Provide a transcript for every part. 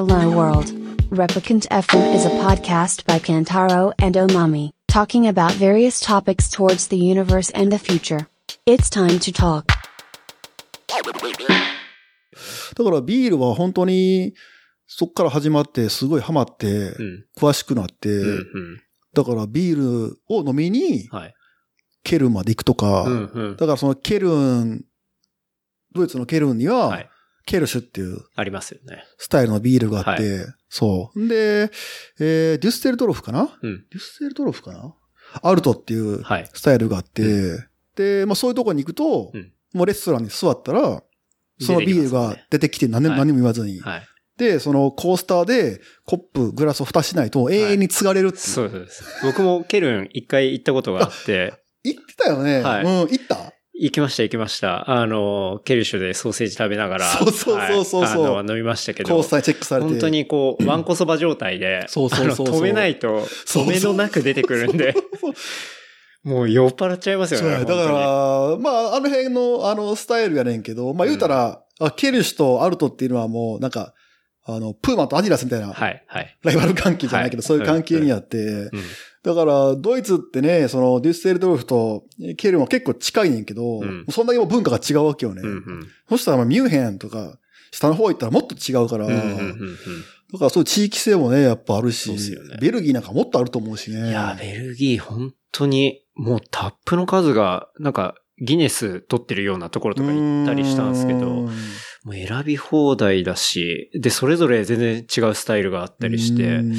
Hello World. Replicant FM is a podcast by Kantaro and Omami, talking about various topics towards the universe and the future. It's time to talk. だからビールは本当に、そっから始まって、すごいハマってう、ん。詳しくなって、うんうん。だからビールを飲みに、はい。ケルンまで行くとか、うんうん。だからそのケルン、ドイツのケルンには、はい。ケルシュっていうありますよね。スタイルのビールがあって、そう。で、えー、デュッセルドロフかなうん。デュッセルドロフかなアルトっていう。スタイルがあって、うで、まあそういうとこに行くと、うんもうレストランに座ったら、そのビールが出てきて何,、何も言わずに、はい。で、そのコースターでコップ、グラスを蓋しないと永遠に継がれるっていう。そうです。僕もケルン一回行ったことがあって、行ってたよね。はいうん、行った行きました行きました。あの、ケルシュでソーセージ食べながら、そうそうそうそうそう。はい。あの飲みましたけど、コースターにチェックされて。本当にこう、わん。こそば状態で、そうそうそう止めないと、止めのなく出てくるんで、もう酔っ払っちゃいますよね。だから、まあ、あの辺の、あの、スタイルやねんけど、まあ言うたら、あケルシュとアルトっていうのはもう、なんか、あの、プーマとアディダスみたいな、はい、はい。ライバル関係じゃないけど、はい。そういう関係にあって、うんだから、ドイツってね、その、デュッセルドルフとケルンは結構近いねんけど、うんそんだけもう文化が違うわけよね。うんうんそしたら、まあミュンヘンとか、下の方行ったらもっと違うから、だからそういう地域性もね、やっぱあるし、ねベルギーなんかもっとあると思うしね。うんいや、ベルギー本当に、もうタップの数が、なんか、ギネス取ってるようなところとか行ったりしたんですけど、もう選び放題だし、で、それぞれ全然違うスタイルがあったりして、め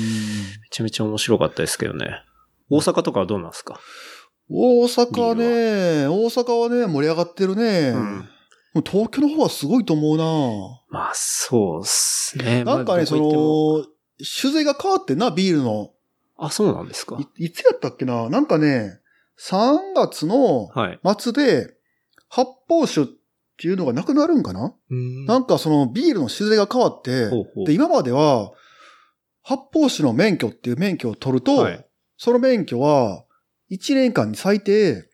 ちゃめちゃ面白かったですけどね。大阪とかはどうなんですか？大阪ね、大阪はね、盛り上がってるね。うん。もう東京の方はすごいと思うな。まあ、そうっすね。なんかね、その、酒税が変わってんな、ビールの。あ、そうなんですか？いいつやったっけな？なんかね、3月のはい。末で、発泡酒っていうのがなくなるんかな、なんかそのビールの酒税が変わって、ほうほう。で、今までは、発泡酒の免許っていう免許を取ると、はいその免許は、1年間に最低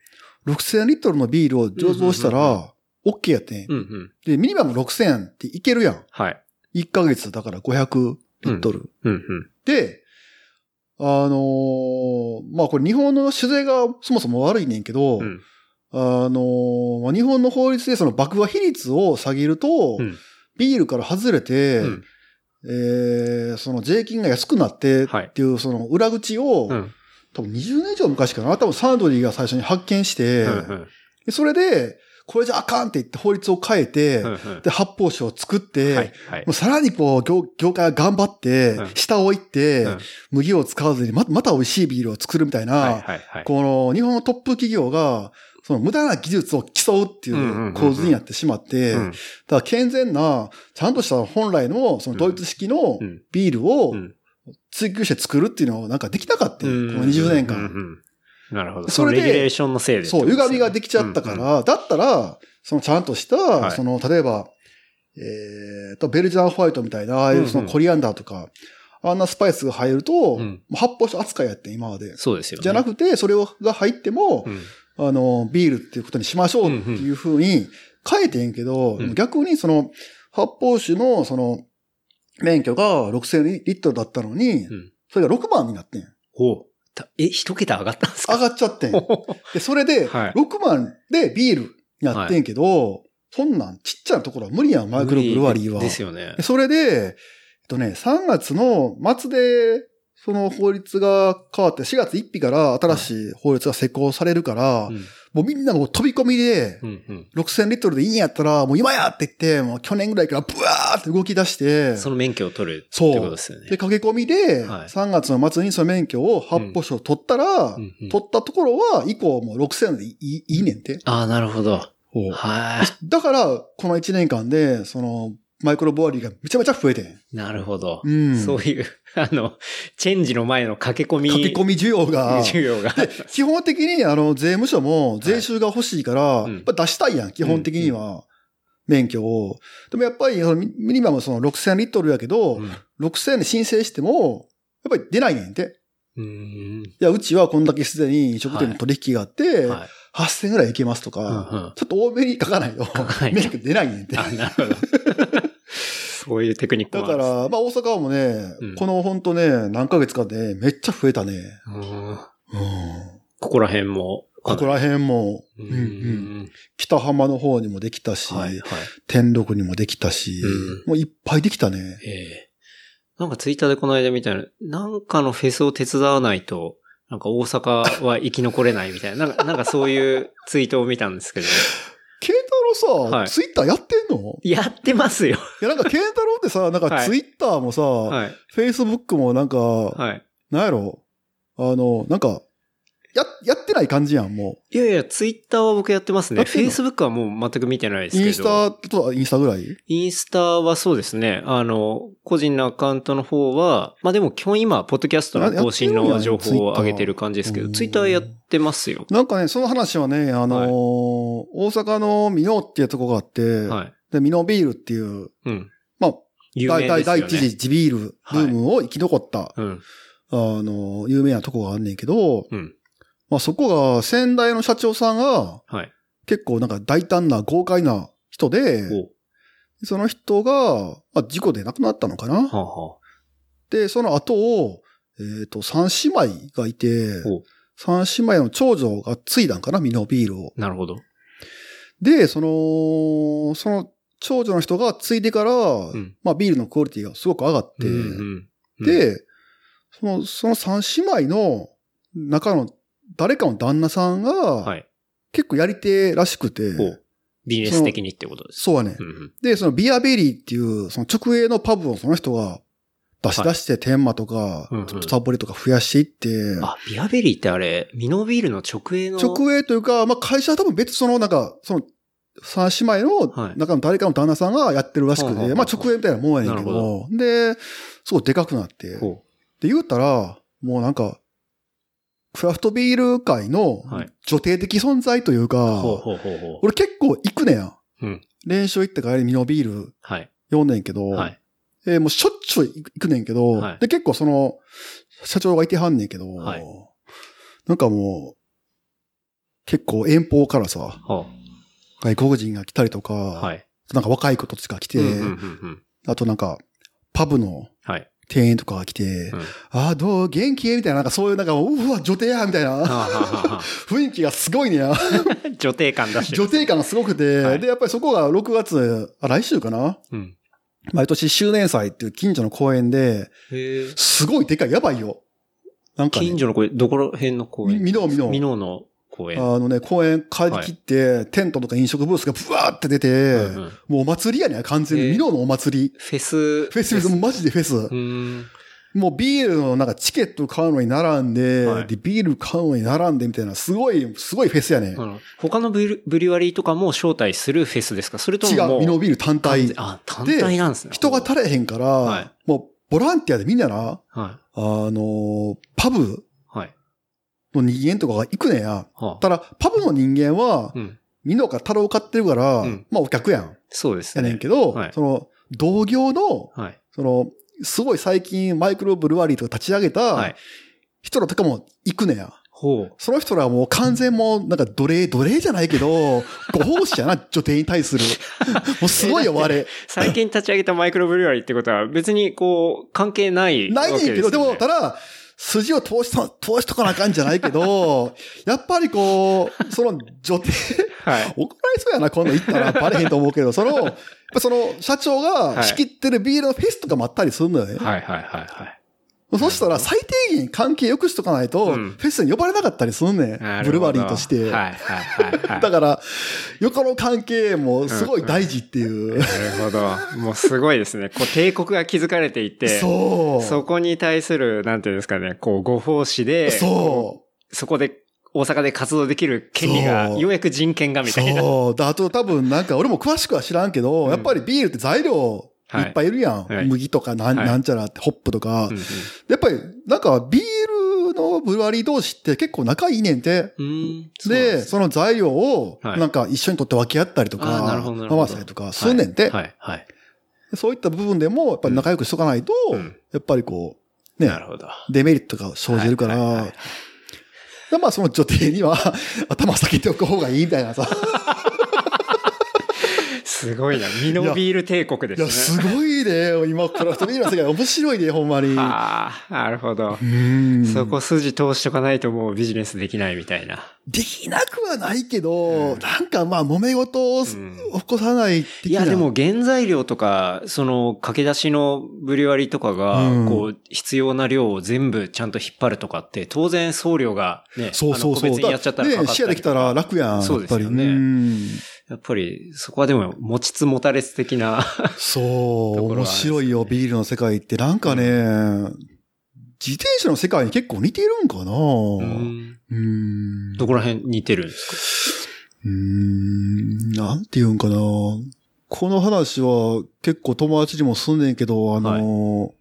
6000リットルのビールを醸造したら、OK やってん。うんうん。で、ミニマム6000っていけるやん。はい。1ヶ月だから500リットル。うんうん。で、あのーまあこれ日本の酒税がそもそも悪いねんけど、うんあのーまあ日本の法律でその爆破比率を下げると、うんビールから外れて、うんえーその税金が安くなってはいっていうその裏口を、うん。多分20年以上昔かな。多分サントリーが最初に発見して、うんうんでそれで、これじゃあかんって言って法律を変えて、で、発泡酒を作って、はい。はい。もう。さらにこう、業業界が頑張ってうん、下を行って、うん。麦を使わずにままた美味しいビールを作るみたいな、はいはいはい。この日本のトップ企業が、その無駄な技術を競うっていう構図になってしまって、うん。だから健全な、ちゃんとした本来のそのドイツ式のうん。ビールをうん追求して作るっていうのをなんかできなかったこの20年うん間。うんなるほど。それでレギュレーションのせいでそう。歪みができちゃったかうんうんら、だったら、そのちゃんとした、はいその、例えば、えーと、ベルジャンホワイトみたいな、ああいうそのコリアンダーとか、あんなスパイスが入ると、発泡酒扱いやってん今まで。そうですよね。じゃなくて、それをが入っても、うんあの、ビールっていうことにしましょうっていうふうに変えてんけど、うん逆にその、発泡酒のその、免許が6000リットルだったのに、うんそれが6万になってん。ほう。たえ、一桁上がったんですか？上がっちゃってん。で、それで、はい6万でビールになってんけど、そんなんちっちゃなところは無理やん、マイクロブルワリーは。ですよねで。それで、えっとね、3月の末で、その法律が変わって、4月1日から新しい法律が施行されるから、うんもうみんなもう飛び込みで、うんうん6000リットルでいいんやったら、もう今やって言って、もう去年ぐらいからブワーって動き出して、その免許を取るってそうことですよね。で、駆け込みで、はい3月の末にその免許を発泡酒を取ったら、取ったところは、以降もう6000でいいいいねんて。ああ、なるほど。はい。だから、この1年間で、その、マイクロボアリーがめちゃめちゃ増えてん。なるほど。うん。そういう、あの、チェンジの前の駆け込み。駆け込み需要が。需要が。基本的に、あの、税務署も税収が欲しいから、うんやっぱ出したいやん、基本的には。免許を。でもやっぱり、ミミニマムその6000リットルやけど、うん6000で申請しても、やっぱり出ないねんて。うーん。いや、うちはこんだけすでに飲食店の取引があって、はい。8000ぐらいいけますとか、うんうんちょっと多めに書かないと免許出ないねんて。あ、なるほど。そういうテクニックだから、まあ大阪もね、うんこのほんとね、何ヶ月かでめっちゃ増えたね。ここら辺も。ここら辺も、ううんうんん。北浜の方にもできたし、はい、はい。天禄にもできたし、うもういっぱいできたね。ええなんかツイッターでこの間見たら、なんかのフェスを手伝わないと、なんか大阪は生き残れないみたいな、なんか、なんかそういうツイートを見たんですけど、ケンタロウさ、はいツイッターやってんの？やってますよ。いや、なんかケンタロウってさ、なんかはいツイッターもさ、はい。フェイスブックもなんか、はい。なんやろ？あの、なんか、や、やってない感じやん、もいやいや、ツイッターは僕やってますね。フェイスブックはもう全く見てないでう。すけど。インスタとはインスタぐらい？インスタはそうですね。あの、個人のアカウントの方は、まあでも基本今、ポッドキャストの更新の情報を上げてる感じですけど、ツイッターやってますよ。なんかね、その話はね、あのーはい大阪のミノっていうとこがあって、はい。で、ミノビールっていう、うん。まあ、有第第名ですよね。第一次地ビールブームを生き残った、うん。あのー有名なとこがあんねんけど、うん。まあそこが先代の社長さんがはい。結構なんか大胆な豪快な人で、おその人が、まあ、事故で亡くなったのかなはあ、はで、その後を、えっ、と、三姉妹がいてお、三姉妹の長女が継いだんかな、ミノビールを。あ、なるほど。で、その、その長女の人が継いでから、んまあビールのクオリティがすごく上がって、うんうんうん、で、その、その三姉妹の中の誰かの旦那さんが、はい。結構やり手らしくて、ほう。ビジネス的にってことです。そうはねう。んうんで、そのビアベリーっていう、その直営のパブをその人が出し出して、天満とかうんうん、タボリとか増やしていって、あ、ビアベリーってあれ、ミノビールの直営の？直営というか、まあ会社は多分別その、なんか、その、三姉妹のはい中の誰かの旦那さんがやってるらしくて、ほうほうほうまあ直営みたいなもんやねんけなるど、で、すごいでかくなって、で、ほ言うたら、もうなんか、クラフトビール界のはい女帝的存在というう。か。俺結構行くねや。うん。練習行って帰りミノビールはい。読んねんけど、はい。えーもうしょっちゅう行くねんけど、はいで、結構その、社長がいてはんねんけど、はいなんかもう、結構遠方からさ、は外国人が来たりとか、あ、はい。なんか若い子たちが来て、うんうんうんうんあとなんか、パブのはい。店員とかが来て、うん。ああ、どう？元気？みたいな、なんかそういうなんか、うわ、女帝やみたいな。雰囲気がすごいねや。女帝感出し。女帝感がすごくて、はい。で、やっぱりそこが6月、あ、来週かな？うん。毎年周年祭っていう近所の公園で。すごいでかい、やばいよ。なんかね、近所の公園、どこら辺の公園？みみのみのみのの公園。あのね、公園帰り切って、テントとか飲食ブースがブワーって出て、うんうんもうお祭りやね完全に。ミノのお祭り。フェス。フェスフェス、マジでフェス。もうビールのなんかチケット買うのに並んで、はいで、ビール買うのに並んでみたいな、すごい、すごいフェスやね。あの他のブリブリワリーとかも招待するフェスですか？それと違う、ももうミノビール単体。あ、単体なんですね。人が足れへんから、はいもうボランティアでみんなな、はあの、パブい。はい。の人間とかが行くねや。はあただ、パブの人間は、うん。ミノか太郎買ってるから、うんまあお客やん。そうですね。やねんけど、はいその、同業の、はい。その、すごい最近マイクロブルワリーとか立ち上げはたい。人らとかも行くねや。ほう。その人らはもう完全もう、なんか奴隷、奴隷じゃないけど、ご奉仕やな、女帝に対する。もうすごいよ、あれ。最近立ち上げたマイクロブリュワリーってことは別にこう、関係ないないねんけど、でも、ただ、筋を通しと、通しとかなあかんじゃないけど、やっぱりこう、その女帝、はい。怒られそうやな、今度行ったらバレへんと思うけど、その、その、社長が仕切ってるビールのフェスとかもあったりするのよね。はいはいはいはい。そしたら最低限関係良くしとかないと、うんフェスに呼ばれなかったりすんねん。ブルワリーとして。はいはいはいはい。だから、横の関係もすごい大事っていう。なるほど。もうすごいですね。こう帝国が築かれていて、そう。そこに対する、なんていうんですかね、こう、ご奉仕で、そう。そこで、大阪で活動できる権利が、ようやく人権がみたいな。そう。だあと多分なんか俺も詳しくは知らんけど、うんやっぱりビールって材料いっぱいいるやん。はい麦とかなん,、はいなんちゃらって、ホップとか。うんやっぱりなんかビールのブルワリー同士って結構仲いいねんて。うん。うんで、その材料をはいなんか一緒に取って分け合ったりとか、合わせたりとかすんねんて。はい、はい。そういった部分でもやっぱり仲良くしとかないと、うんやっぱりこう、ねな、るほど。デメリットが生じるから、はいはいはいでまあその女帝には 頭下げておく方がいいみたいなさ。すごいな。ミノビール帝国でいや、すね。すごいね。今、クラフトビールの世界面白いね、ほんまに。ああ、なるほどう。んそこ筋通しとかないともうビジネスできないみたいな。できなくはないけど、うんなんかまあ、揉め事を起んこさない的な。いや、でも、原材料とか、その、駆け出しのブリュワリとかが、うんこう、必要な量を全部ちゃんと引っ張るとかって、当然送料がね、そうそうそう。別にやっちゃったらかかね、ったりシェアできたら楽やん。そうですよねやっぱりうんやっぱり、そこはでも、持ちつ持たれつ的な、そう、ところはあるん面白いよ、ビールの世界って。なんかね、自転車の世界に結構似てるんかな。うん。うん。どこら辺似てるんですうーん、なんて言うんかな。この話は結構友達にもすんねんけど、あの、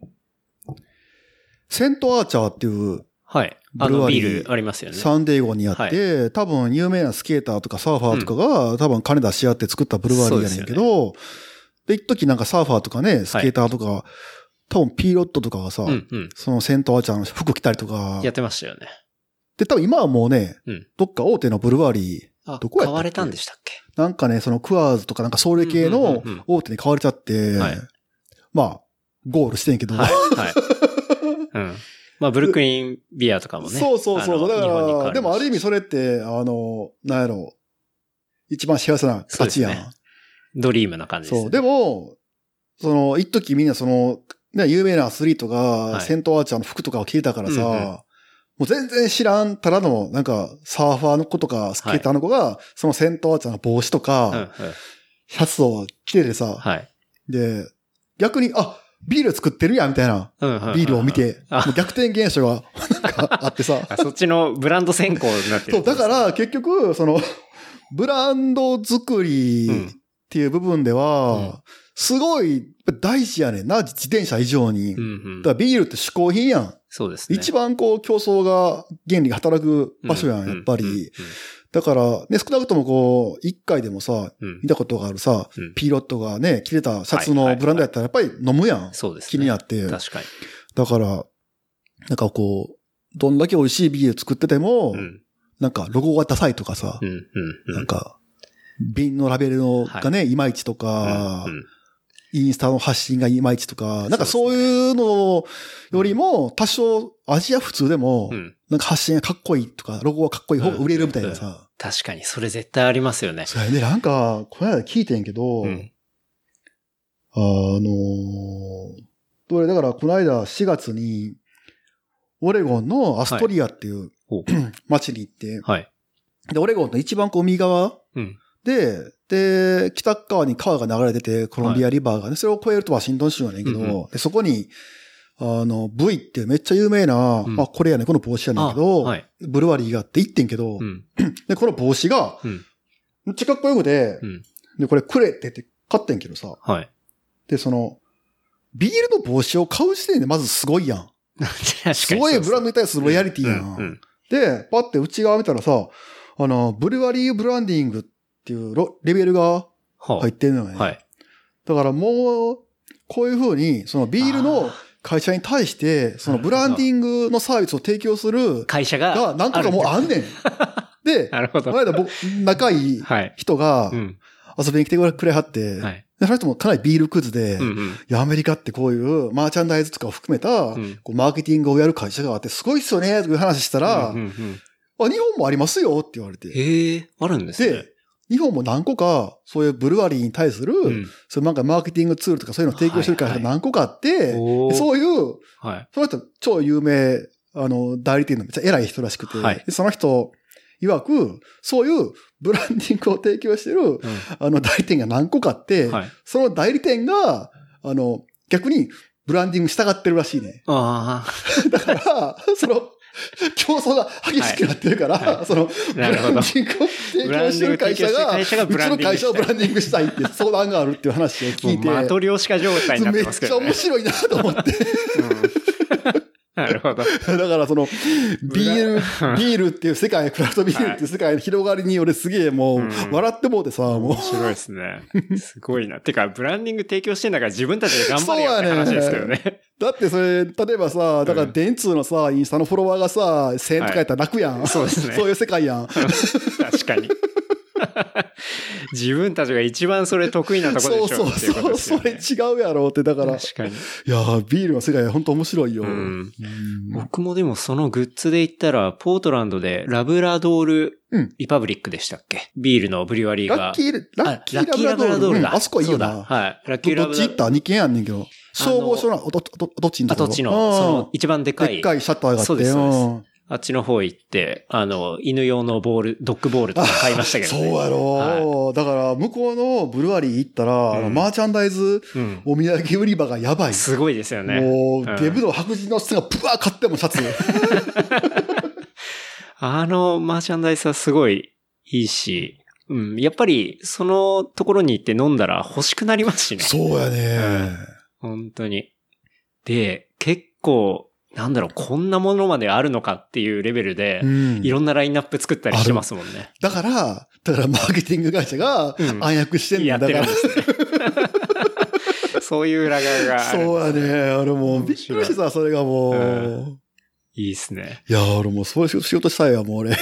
セントアーチャーっていうかはい。ブルワリービールありますよね。サンデーゴにあって、多分有名なスケーターとかサーファーとかが、多分金出し合って作ったブルワリーやねんけど、で、一時なんかサーファーとかね、スケーターとか、多分ピーロットとかがさ、うんうん。そのセントアーチャーの服着たりとかや、ってましたよね。で、多分今はもうね、うんどっか大手のブルワリー、あ、どこや買われたんでしたっけ？なんかね、そのクワーズとかなんかそれ系の大手に買われちゃって、はいまあ、ゴールしてんけど、はい。はい。うん。まあ、ブルックリンビアとかもね。そうそうそう。だから、でもある意味それって、あの、なんやろ、一番幸せな形やん。そうですドリームな感じです、そう。でも、その、一時みんなその、ね、有名なアスリートが、はい。セントアーチャーの服とかを着てたからさ、うんうん。もう全然知らん、ただの、なんか、サーファーの子とか、スケーターの子が、そのセントアーチャーの帽子とか、うんうん。シャツを着ててさ、はい。で、逆に、あ、ビール作ってるやん、みたいな、ビールを見て、あ。もう逆転現象が、なんかあってさ、あそっちのブランド先行になってる。そう、だから、結局、その、ブランド作りうん。っていう部分では、うんすごい大事やねんな、自転車以上に。うんうんだからビールって嗜好品やん。そうですね。一番こう競争が、原理が働く場所やん、うんやっぱり。だから、ね、少なくともこう、一回でもさ、うん見たことがあるさ、うんピーロットがね、着てたシャツのブランドやったらやっぱり飲むやん。そうですね。気になって。確かに。だから、なんかこう、どんだけ美味しいビール作ってても、うん。なんかロゴがダサいとかさ、なんか、瓶のラベルのがね、いまいちとか、うんうんインスタの発信がいまいちとか、なんかそういうのよりも、多少、アジア普通でもう、ん。なんか発信がかっこいいとか、ロゴがかっこいい方が売れるみたいなうんさ。確かに、それ絶対ありますよね。それね、なんか、この間聞いてんけど、うん。あのー、どれ、だからこの間4月に、オレゴンのアストリアっていうほう 街に行って、はい。で、オレゴンの一番こう右側うん。で、で、北側に川が流れてて、コロンビアリバーがね、それを越えるとワシントン州やねんけど、うんうでそこに、あの、V ってめっちゃ有名な、うんまあこれやねんこの帽子やねんけど、あはい。ブルワリーがあって行ってんけど、うん。で、この帽子が、うん。めっちゃかっこよくて、うん。で、これくれって言って買ってんけどさ、はい。で、その、ビールの帽子を買う時点でまずすごいやん。すごいブランドに対するロイヤリティやんで、パって内側見たらさ、あの、ブルワリーブランディングっていうロレベルがはあ入ってんのよね。はい。だからもう、こういうふうに、そのビールの会社に対して、そのブランディングのサービスを提供する会社が。が、なんとかもうあんねん。で、なるほど。僕、仲いいはい。人がうん。遊びに来てくれはって、はい。でその人もかなりビールクズで、うんうん。いや、アメリカってこういうマーチャンダイズとかを含めた、んこうマーケティングをやる会社があって、すごいっすよね、という話したら、うんうんうんあ、日本もありますよって言われて。へえ、あるんですね。で、日本も何個か、そういうブルワリーに対する、うんそういうなんかマーケティングツールとかそういうのを提供してる会社が何個かあって、そういう、はい。その人超有名、あの、代理店のめっちゃ偉い人らしくて、はいでその人、曰く、そういうブランディングを提供してる、うんあの代理店が何個かあって、はい。その代理店が、あの、逆にブランディングしたがってるらしいね。あ だから、その、競争が激しくなってるから、はいその、ブランディングを提供してる会社が、うちの会社をブランディングしたいって相談があるっていう話をあ。聞いて、マトリョーシカ状態になっめっちゃてますけどね。面白いなと思って。うんなるほど。だからその、ビール、ビールっていう世界、クラフトビールっていう世界の広がりに俺すげえもううん、笑ってもうてさ、もう面。白いですね。すごいな。てか、ブランディング提供してんだから自分たちで頑張れよって話ですけどね。だってそれ、例えばさ、だから電通のさ、インスタのフォロワーがさ、1000とかやったら楽やん。そうですね そういう世界やん。確かに。自分たちが一番それ得意なとこでしょそうそうそう、ですよそれね。違うやろって、だから、い確かに。やービールの世界は本当面白いよ。うんうん僕もでもそのグッズで言ったら、ポートランドでラブラドールうんリパブリックでしたっけ？ビールのブリュワリーが。ラッキー、ラッキーあラブラドール。うんだ。あそこいいよな。はい。ラッキーどラブラどっち行った？二軒あんねんけど。消防署の、ど、ど、どどっちに跡地の、その、一番でかい。でっかいシャッターがあって。そうですそうですんあっちの方行って、あの、犬用のボール、ドッグボールとか買いましたけど そうね。やろ、だから、向こうのブルワリー行ったら、あのうんマーチャンダイズうん。お土産売り場がやばい。すごいですよね。もう、うんデブの白人の人がプワー買ってもシャツ。あのマーチャンダイスはすごいいいし、うん。やっぱり、そのところに行って飲んだら欲しくなりますしね。そうやね。本当に。で、結構、なんだろう、こんなものまであるのかっていうレベルで、うんいろんなラインナップ作ったりしてますもんね。だから、だからマーケティング会社がうん暗躍してんやだだからってるんで。すね。そういう裏側が。そうやね。俺もうびっくりしてさ、それがもう。うんいいっすね。いや、俺もうそういう仕事したいわ、もう俺。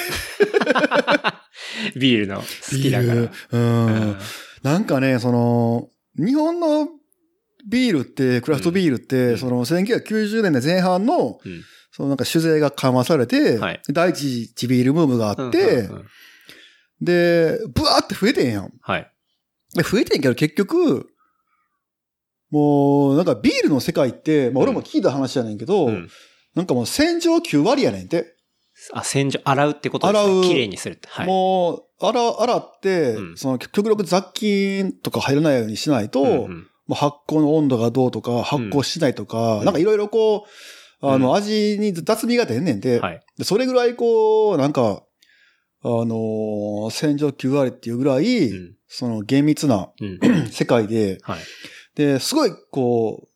ビールの好きだから。ビールうん。なんかね、その、日本のビールって、クラフトビールって、うんその1990年代前半の、うんそのなんか酒税が緩和されて、はい第一次ビールブームがあって、で、ブワーって増えてんやん。はい。で、増えてんけど結局、もう、なんかビールの世界って、まあ俺も聞いた話やねんけど、うんなんかもう洗浄9割やねんて。あ、洗浄、洗うってことです洗うね。綺麗にするって。はい。もう、洗、洗って、うんその極力雑菌とか入らないようにしないと、うんうん発酵の温度がどうとか、発酵しないとか、うんなんかいろいろこう、あの、うん味に雑味が出んねんで、はい。でそれぐらいこう、なんか、あのー洗浄9割っていうぐらい、うんその厳密なうん。世界で、はい。で、すごいこう、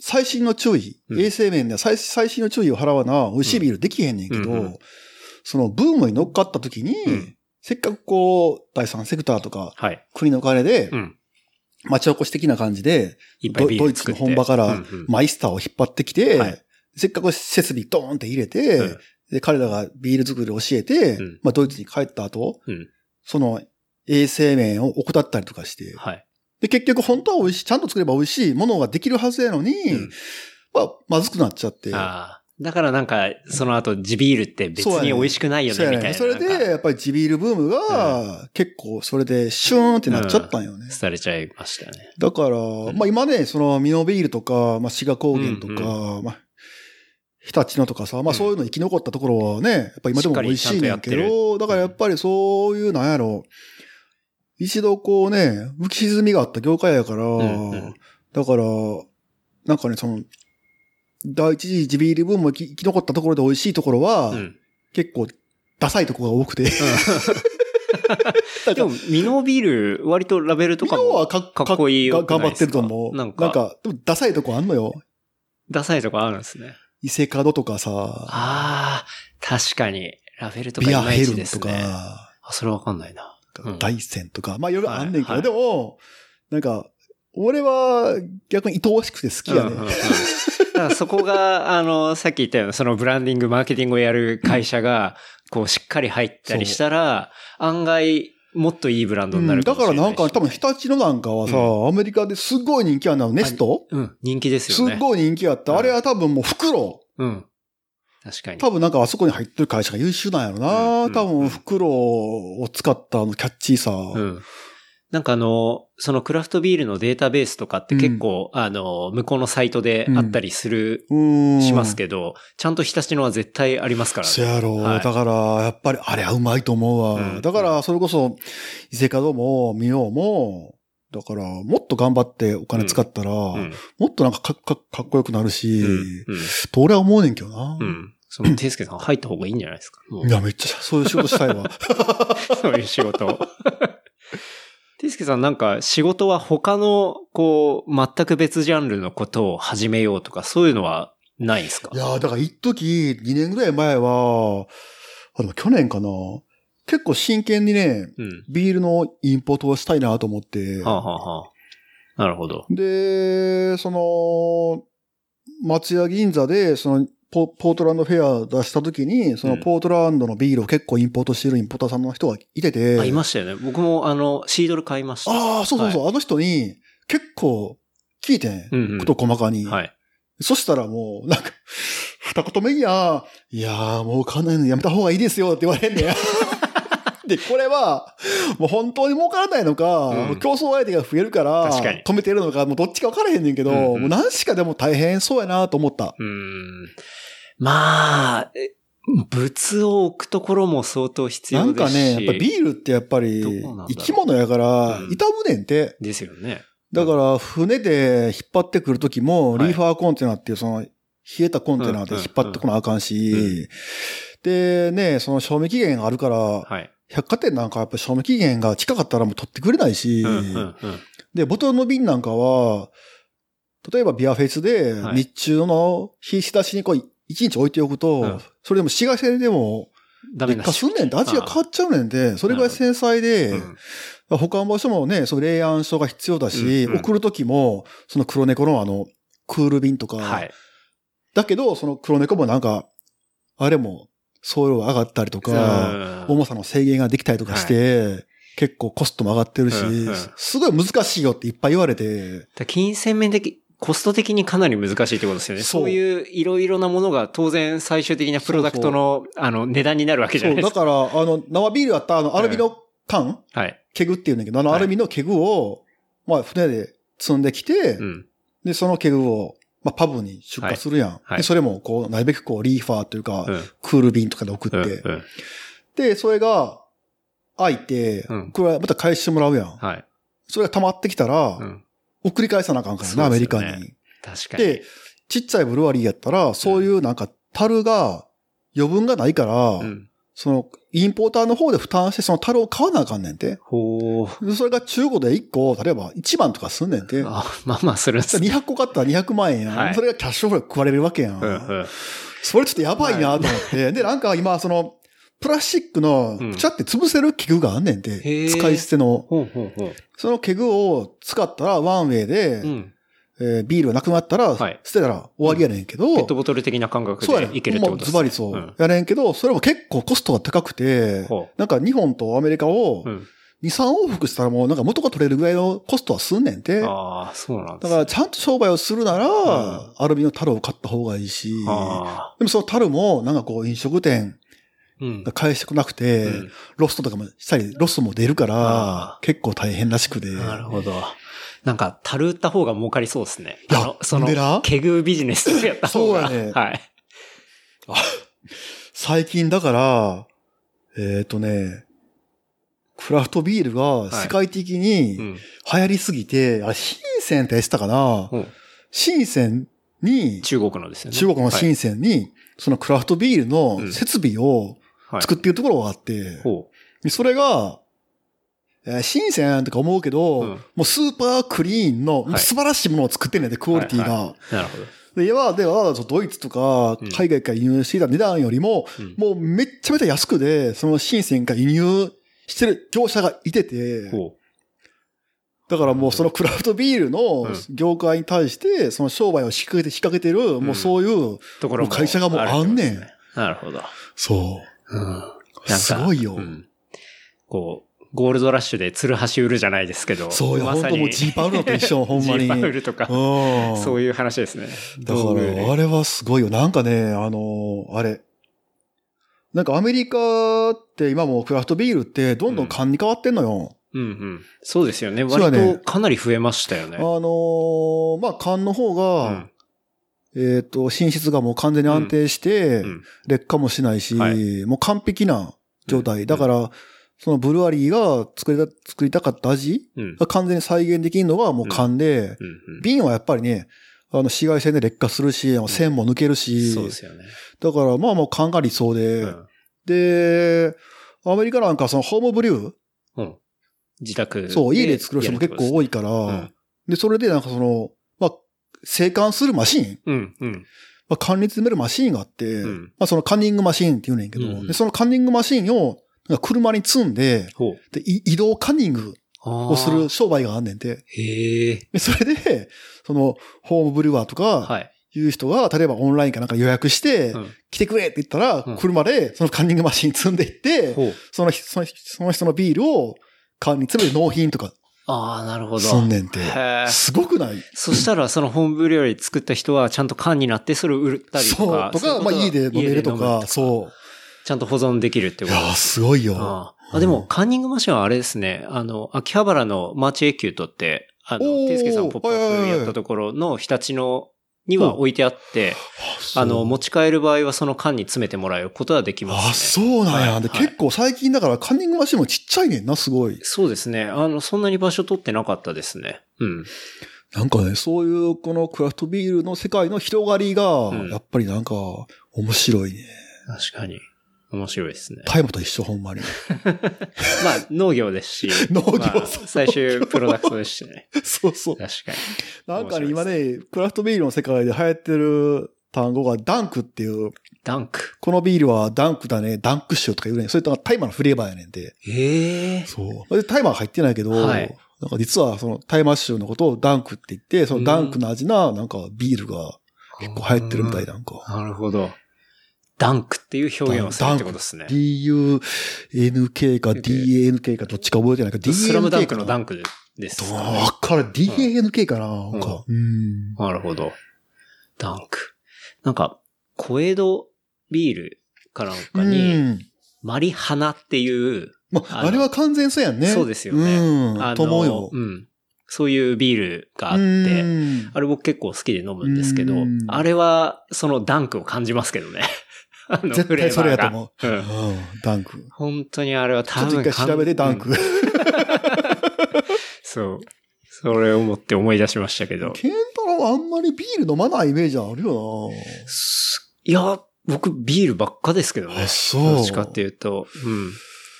最新の注意、うん衛生面で最最新の注意を払わな、美味しいビールできへんねんけど、そのブームに乗っかった時に、うんせっかくこう、第三セクターとか、はい。国の金でう、ん。町おこし的な感じで、ドドイツの。本場からマイスターを引っ張ってきて、はい。せっかく設備ドーンって入れて、うん。で彼らがビール作りを教えて、うん。まあ、ドイツに帰った後、うん。その衛生面を怠ったりとかして、はい。で、結局本当は美味しい、ちゃんと作れば美味しいものができるはずやのに、うん。まあ、まずくなっちゃって。だからなんか、その後、地ビールって別に美味しくないよね、みたいな。それで、やっぱり地ビールブームが、結構それでシューンってなっちゃったんよね。されちゃいましたね。だから、まあ今ね、そのミノビールとか、まあ志賀高原とか、うんまあ、日立のとかさ、まあそういうの生き残ったところはね、やっぱ今でも美味しいねんやってど、だからやっぱりそういう、なんやろ、一度こうね、浮き沈みがあった業界やから、だから、なんかね、その、第一次地ビールブームが生き残ったところで美味しいところは、うん。結構、ダサいところが多くて。でも、ミノビール、割とラベルとかもかかっこいい頑張ってると思う。なんかなんか、でもダサいとこあんのよ。ダサいとこあるんですね。伊勢カドとかさ、ああ、確かに。ラベルとかビアヘルンと。か、あ、それわかんないな。うん大山とか、まあいろいろあんねんけど、はいでも、なんか、俺は逆に愛おしくて好きやね。うんうんうんだからそこが、あの、さっき言ったような、そのブランディング、マーケティングをやる会社が、こう、しっかり入ったりしたら、案外、もっといいブランドになうんるかもしれないし。だからなんか多分日立のなんかはさ、アメリカですっごい人気あんのネスト？うん、人気ですすよね。っごい人気あった。うんあれは多分もう袋。うん。確かに。多分なんかあそこに入ってる会社が優秀なんやろな。うん多分袋を使ったあのキャッチーさ。うん。なんかあの、そのクラフトビールのデータベースとかって結構、あの、向こうのサイトであったりする、うん。しますけど、ちゃんと日立のは絶対ありますからね。そやろう。はいだから、やっぱりあれはうまいと思うわ。うんだから、それこそ、伊勢門も、ミオも、だから、もっと頑張ってお金使ったら、うん。もっとなんかかかかっこよくなるし、うん。と俺は思うねんけどな。うん。うん。その、ていすけさん入った方がいいんじゃないですか。いや、めっちゃそういう仕事したいわ。そういう仕事を。ていすけさんなんか仕事は他の、こう、全く別ジャンルのことを始めようとか、そういうのはないですか？いや、だから一時、2年ぐらい前は、あ、でも去年かな。結構真剣にね、うん。ビールのインポートをしたいなと思って。はあ、はあはあ、なるほど。で、その、松屋銀座で、その、ポポートランドフェア出した時に、そのポートランドのビールを結構インポートしてるインポーターさんの人がいてて。あ、いましたよね。僕もあの、シードル買いました。ああ、そうそうそう、あの人に結構聞いてん。うんうんこと細かに。はい。そしたらもう、なんか、二言目にや、いやーもう買わないのやめた方がいいですよって言われんねや。で、これは、もう本当に儲からないのか、うん競争相手が増えるから、止めてるのか、もうどっちか分からへんねんけど、うんうんもう何しかでも大変そうやなと思った。うーん。まあ、え物を置くところも相当必な要ですし。んかね、やっぱビールってやっぱり生き物やから、うん傷むねんて。ですよね。だから、船で引っ張ってくるときも、はいリーファーコンテナっていうその、冷えたコンテナで引っ張ってこなあかんし、で、ね、その賞味期限があるから、はい。百貨店なんかやっぱ賞味期限が近かったらもう取ってくれないし、うんうんうん。で、ボトルの瓶なんかは、例えばビアフェスではい。日中の日仕出しにこう一日置いておくと、うん。それでも紫外線でも劣化すんねんって味が変わっちゃうねんで、それぐらい繊細で、うん。保管場所もね、その冷暗所が必要だし、うんうん。送るときも、その黒猫のあの、クール瓶とか、はい。だけど、その黒猫もなんか、あれも、送料が上がったりとか、うん。重さの制限ができたりとかして、結構コストも上がってるし、すごい難しいよっていっぱい言われて、金銭面的、コスト的にかなり難しいってことですよね。そう。いういろいろなものが当然最終的なプロダクトのあの値段になるわけじゃないですか。だから、あの、生ビールやったらあの、アルミの缶、はい。ケグっていうんだけど、あのアルミのケグを、まあ、船で積んできて、うん。で、そのケグを、まあ、パブに出荷するやん。はいで、それも、こう、なるべくこう、リーファーというか、うん。クール便とかで送って、うんうんで、それが、開いて、うんこれはまた返してもらうやん。はい。それが溜まってきたら、うん。送り返さなあかんからな、アメリカに。確かに。で、ちっちゃいブルワリーやったら、そういうなんか、樽が、余分がないから、うん。その、インポーターの方で負担して、その樽を買わなあかんねんて。ほー。でそれが中古で1個、例えば1万とかすんねんて。あ、まあまあするんですね。200個買ったら200万円やん。はいそれがキャッシュフロー食われるわけやん。うんうん。それちょっとやばいなと思って。で、なんか今、その、プラスチックのうん、ちゃって潰せる器具があんねんて。へー使い捨ての。ほうほうほう。その器具を使ったら、ワンウェイで、うん。えービールがなくなったら、はい捨てたら終わりやねんけど、ペットボトル的な感覚そうやねん。でいけるってことですね。もうズバリそう。うんやねんけど、それも結構コストが高くて、ほなんか日本とアメリカをう。うん。2、3往復したらもうなんか元が取れるぐらいのコストはすんねんて。だああ、そうなんですねからちゃんと商売をするなら、んアルミの樽を買った方がいいし、あでもその樽もなんかこう飲食店あ。うんが。返してこなくて、うんロストとかもしたり、ロストも出るかあら、結構大変らしくて。なるほど。なんか、樽売った方が儲かりそうですね。いやそのケグビジネスやった方が。そうやね はい。最近だから、えっ、とね、クラフトビールが世界的にうん。流行りすぎて、あれ、深センってやってたかな？うん深センに、中国のですよね。中国のはい深センに、そのクラフトビールのうん設備をはい作っているところがあって、ほでそれが、えー深センとか思うけど、うんもうスーパークリーンの、はい素晴らしいものを作ってんねんで、クオリティが。はいはう。なるほど。で、は、では、ドイツとかうん海外から輸入していた値段よりも、うんもうめっちゃめちゃ安くで、その深センが輸入してる業者がいてて、ほだからもうそのクラフトビールのうん業界に対して、その商売を仕掛けて、仕掛けてる、もうそういう、う。ところも。会社がもうあんねんなるほど。そう。うん。すごいようんこう、ゴールドラッシュでツルハシ売るじゃないですけど。そうよ、まさに本当もうジーパン売るのと一緒、ほんまに。ジーパン売るとか。うんそういう話ですね。だから、あれはすごいよ。なんかね、あの、あれ。なんかアメリカって今もうクラフトビールってどんどん缶に変わってんのよ。うんうん。そうですよね。割とかなり増えましたよねあ。のーまあ、缶の方うがん、えっ、と、品質がもう完全に安定して、うん劣化もしないし、はいもう完璧な状態。うんだから、そのブルワリーが作りた、作りたかった味うん。が完全に再現できるのがもう缶で、瓶はやっぱりね、あの、紫外線で劣化するし、線も抜けるし、そうですよね。だからまあもう缶が理想で、うん。で、アメリカなんかそのホームブリュー、うん。自宅そう、家で作る人も結構多いから、うん。で、それでなんかその、まあ、生還するマシン、うん、うん。まあ、管理詰めるマシンがあって、うん。まあそのカンニングマシンって言うねんけど、でそのカンニングマシンを車に積んで。でい移動カンニングをする商売があんねんて。へえ。でそれで、その、ホームブリュワーとか、はい。いう人が、例えばオンラインかなんか予約して、うん来てくれって言ったら、うん車でそのカンニングマシン積んでいって、ほう。そのそのその人のビールを缶に詰めて納品とかああ、なるほど。すんねんて。すごくない？そしたら、そのホームブリュワリー作った人は、ちゃんと缶になって、それを売ったりとそうか。。とか、そうとはまあ家で飲めるとか、う。そちゃんと保存できるってう。いことやー、すごいよ。あああでも、カンニングマシンはあれですね。あの、秋葉原のマーチエキュートって、あの、ていすけさんポップアップやったところの常陸野には置いてあって、あの、持ち帰る場合はその缶に詰めてもらうことはできますね。あ、そうなんや。で、はいはい結構最近だからカンニングマシンもちっちゃいねんな、すごい。そうですね。あの、そんなに場所取ってなかったですね。うん。なんかね、そういうこのクラフトビールの世界の広がりがうん、やっぱりなんか、面白いね。確かに。面白いですね。タイムと一緒、ほんまに。まあ、農業ですし。農業まあ最終プロダクトですしね。そうそう。確かに。なんかね、面今ね、クラフトビールの世界で流行ってる単語がダンクっていう、ダンク？このビールはダンクだね、ダンクシュとか言うねん。それとタイマーのフレーバーやねんで。ええそう。で、タイマー入ってないけど、はいなんか実はそのタイマーシュのことをダンクって言って、そのダンクの味な、なんかビールが結構流行ってるみたいなんか。なるほど。ダンクっていう表現をするってことですね。D-U-N-K か D-A-N-K かどっちか覚えてないか D-A-N-K スラムダンクのダンンクですどかね、うから D-A-N-K かな、なんか。うん。なるほど。ダンク。なんか、小江戸ビールかなんかうに、ん。マリハナっていう、まあ、あれは完全そうやんね。そうですよねうん。と思うよ。うん。そういうビールがあっうて、んあれ僕結構好きで飲むんですけどうん、あれはそのダンクを感じますけどね。あの絶対それやとフ思う。うんうん。ダンク。本当にあれはちょっと多分一回調べてダンク。う んそう。それを思って思い出しましたけど。ケンタロウはあんまりビール飲まないイメージあるよすいや、僕ビールばっかですけどね。あそうどっちかっていうと。うん。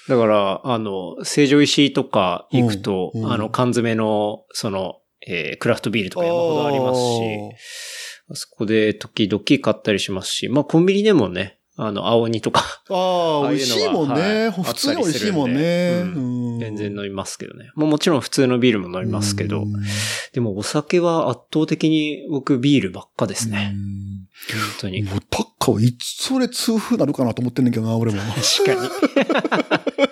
だから、あの、成城石井とか行くと、うんうんあの、缶詰の、その、えークラフトビールとな。か山ほどありますし、あそこで時々買ったりしますし、まあコンビニでもね、あの、青鬼とか、あ あ美味しいもんね。はい普通に美味しいもんね。全然飲みますけどね。まあもちろん普通のビールも飲みますけど、うんでもお酒は圧倒的に僕ビールばっかですね。本当に。もう、タッカはいつそれ痛風なるかなと思ってんねんけどな、俺も。確かに。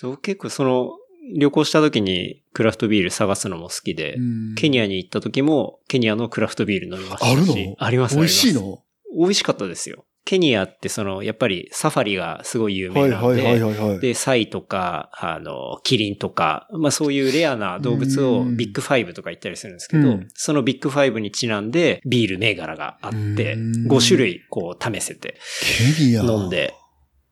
そう結構その、旅行した時にクラフトビール探すのも好きで、ケニアに行った時もケニアのクラフトビール飲みましたし。あるの？あります美味しいありますの？美味しかったですよ。ケニアってその、やっぱりサファリがすごい有はい名なので、はいはいはいはい。で、サイとか、あの、キリンとか、まあそういうレアな動物をうんビッグファイブとか言ったりするんですけど、うんそのビッグファイブにちなんでビール銘柄があって、うん5種類こう試せてケニア。飲んで、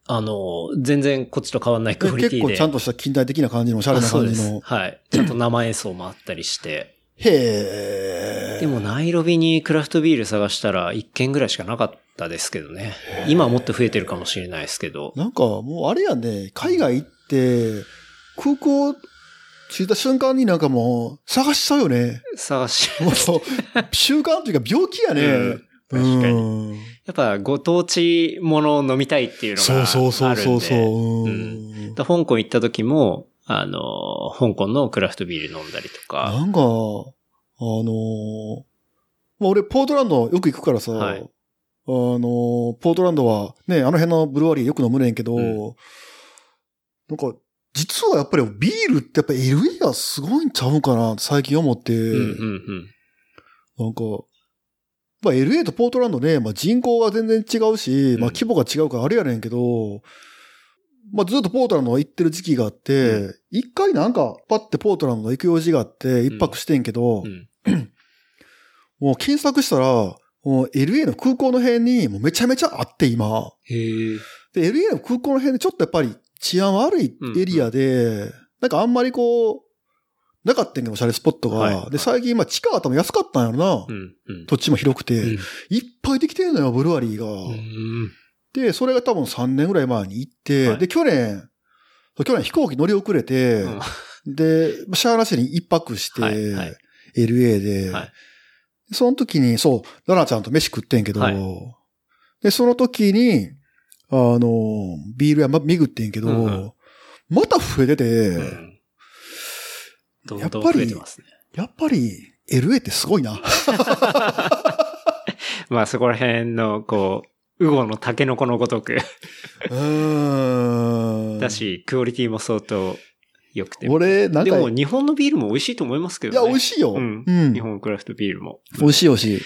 あの、全然こっちと変わんないクオリティで。結構ちゃんとした近代的な感じのおしゃれな感じの。はい。ちゃんと生演奏もあったりして。へえ。でも、ナイロビにクラフトビール探したら1軒ぐらいしかなかったですけどね。今はもっと増えてるかもしれないですけど。なんかもうあれやね、海外行って、空港着いた瞬間になんかもう探しちゃうよね。探し、もう、習慣というか病気やね。うん確かにうんやっぱご当地ものを飲みたいっていうのがあるんで。そうそうそうそうそう。んだ香港行った時も、あの、香港のクラフトビール飲んだりとか。なんか、あのーまあ、俺、ポートランドよく行くからさ、はいあのーポートランドはね、あの辺のブルワリーよく飲むねんけど、うん。なんか、実はやっぱりビールってやっぱ LA がすごいんちゃうんかな最近思って、うんうんうん。なんか、まあ LA とポートランドね、まあ人口が全然違うし、うん。まあ規模が違うからあれやねんけど、まあずっとポートランド行ってる時期があって、一、回なんかパッてポートランド行く用事があって、一泊してんけど、うん。もう検索したら、LA の空港の辺にもうめちゃめちゃあって今。で、LA の空港の辺でちょっとやっぱり治安悪いエリアで、なんかあんまりこう、なかったんけど、おしゃれスポットが。はい。で、最近、まあ地価が多分安かったんやろな。うんうん。土地も広くて、うん。いっぱいできてんのよ、ブルワリーが。うん。で、それが多分3年ぐらい前に行って、はい。で、去年、去年飛行機乗り遅れて、うん。で、シャーラ市に一泊して、はいはい。LA で、はいその時に、そう、ラナちゃんと飯食ってんけど、はいで、その時に、あの、ビール屋ま巡ってんけど、うんうんまた増えてて、うんどんどん増えてますね。やっぱり LA ってすごいな。まあそこら辺の、こう、ウゴのタケノコのごとくうーん。だ。し、クオリティも相当良くて。俺、なんか、でも日本のビールも美味しいと思いますけいや、どね。美味しいよ。ううんん。日本クラフトビールも。美味しい美味しい。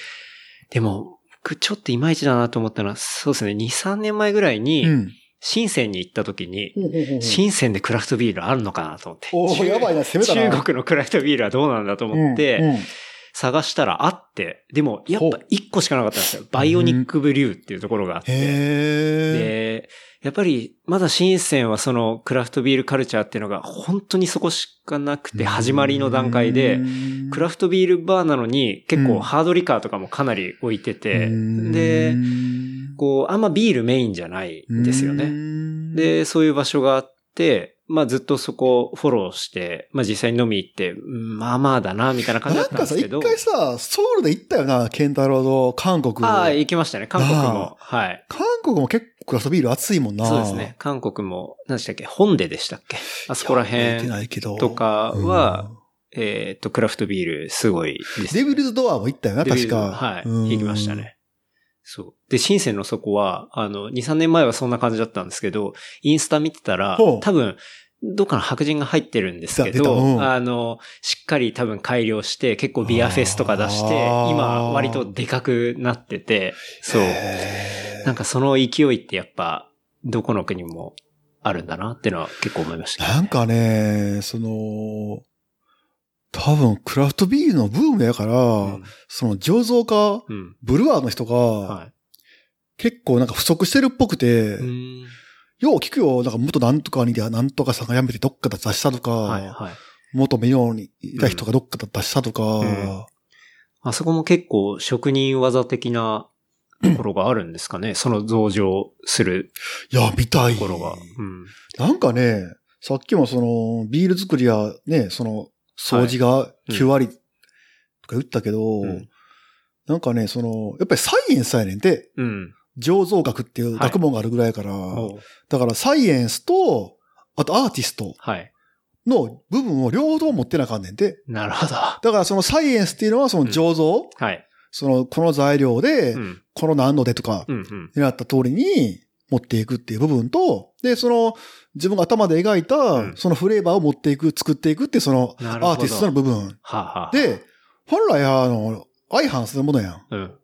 でも、僕ちょっといまいちだなと思ったのは、そうですね、2、3年前ぐらいに、うん。深センに行った時に、深センでクラフトビールあるのかなと思って。おやばいな攻めたな中国のクラフトビールはどうなんだと思って、うんうん探したらあって、でも、やっぱ1個しかなかったんですよ。バイオニックブリューっていうところがあって。で、やっぱり、まだ深センはそのクラフトビールカルチャーっていうのが本当にそこしかなくて、始まりの段階で、クラフトビールバーなのに結構ハードリカーとかもかなり置いてて、で、こう、あんまビールメインじゃないんですよね。ねで、そういう場所があって、まあずっとそこをフォローして、まあ実際に飲み行って、うんまあまあだな、みたいな感じだなんかさ、一ったんですけど。回さ、ソウルで行ったよな、ケンタロウと韓国。ああ、行きましたね。韓国なも。はい。韓国も結構クラフトビール熱いもんな。そうですね。。韓国も、何でしたっけ？本ででしたっけ？あそこら辺ないけど。とかは、えっと、クラフトビールすごいです。デビルズドアも行ったよな、確か。はい。うん行きました。ね。そう。で、深センのそこは、あの、2、3年前はそんな感じだったんですけど、インスタ見てたら多分、どっかの白人が入ってるんですけど、あの、しっかり多分改良して、結構ビアフェスとか出して今割とでかくなってて、そう。なんかその勢いってやっぱ、どこの国もあるんだなっていうのは結構思いました。ね、なんかね、その、多分クラフトビールのブームやから、うん。その醸造家、うん。ブルワーの人が、は結構なんか不足してるっぽくて、よう聞くよ、なんか元なんとかにでなんとかさんが辞めてどっかで出したとか、はい、はい。元メヨにいた人がどっかで出したとか、んあそこも結構職人技的な ところがあるんですかね？その増上するいや、見たい。ところが。うん。なんかね、さっきもその、ビール作りやね、その、掃除が9割とか言ったけど、うんなんかね、その、やっぱりサイエンスやねんて、うん。醸造学っていう学問があるぐらいやから、おうだからサイエンスと、あとアーティストはい。の部分を両方持ってなあかんねんて。なるほど。だからそのサイエンスっていうのはその醸造、はい。その、この材料で、うん。この何度でとか、うん。うん。狙った通りに持っていくっていう部分と、で、その、自分が頭で描いたうん、そのフレーバーを持っていく、作っていくっていう、その、アーティストの部分。で、本来は、あの、相反するものやん。うん。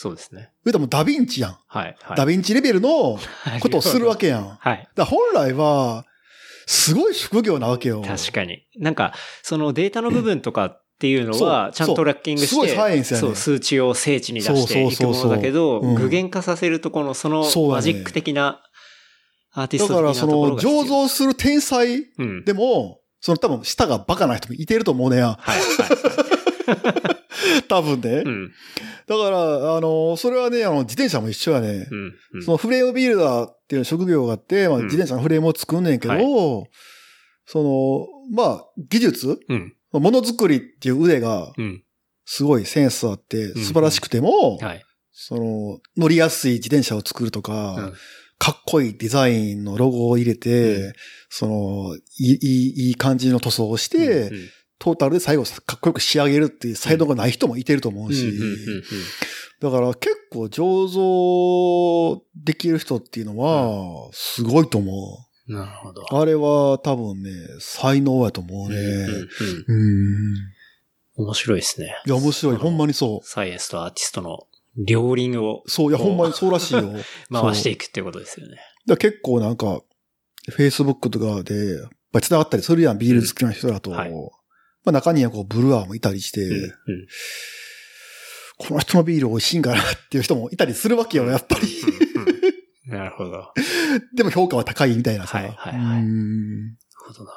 そうですね。言うたらもうダヴィンチやん。はい。はい。ダヴィンチレベルのことをするわけやん。はい。ら本来は、すごい職業なわけよ。確かに。なんか、そのデータの部分とかっていうのそは、うちゃんとトラッキングして、そうすごいサイエンスやねそう、数値を精値に出していくもそうそうそうそうのだけど、うん具現化させるとこの、そのマジック的な、アーティスだト的なから。醸造する天才うん。でも、その多分舌がバカな人もいてると思うねや。はい、はい。多分ね。うん。だから、あの、それはね、あの、自転車も一緒やね。うん。うんそのフレームビルダーっていう職業があって、まあ、うん自転車のフレームを作んねんけど、はその、まあ、技術うん。ものづくりっていう腕がうん。すごいセンスあってん素晴らしくても、はい。その、乗りやすい自転車を作るとか、うんかっこいいデザインのロゴを入れて、うんその、いい、いいいい感じの塗装をして、うんトータルで最後かっこよく仕上げるっていう才能がない人もいてると思うし、だから結構醸造できる人っていうのは、すごいと思なるほど。う。あれは多分ね、才能やと思うね。うん。面白いですね。いや、面白い。ほんまにそう。サイエンスとアーティストの両輪をそう、いや、ほんまにそうらしいよ。回していくってことですよね。だ結構なんか、Facebook とかで、やっぱり繋がったりするやん、ビール好きな人だと。うんはいまあ中にはこう、ブルワーもいたりして、うんうんこの人のビール美味しいんかなっていう人もいたりするわけよ、やっぱり。なるほど。な るでも評価は高いみたいなさ。はいはいはいうんほどな。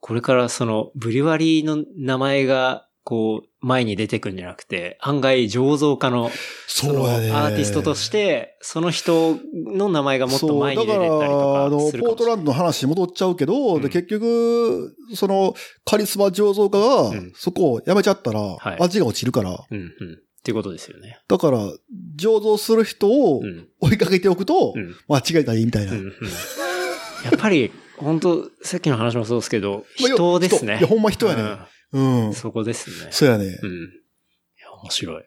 これからその、ブリュワリーの名前が、こう、前に出てくるんじゃなくて、案外醸造家の、その。アーティストとして、その人の名前がもっと前に出てったりそうだから、あの。ポートランドの話に戻っちゃうけど、うんで、結局、その、カリスマ醸造家がうん、そこをやめちゃったら、はい味が落ちるから、うんうん。っていうことですよね。だから、醸造する人をうん。追いかけておくとう、ん。間違いないみたいな。うんうんやっぱり、本当さっきの話もそうですけど、まあ人ですね。いや、ほんま人やね。うん。うんそこですね。そうやね。うん。いや、面白い。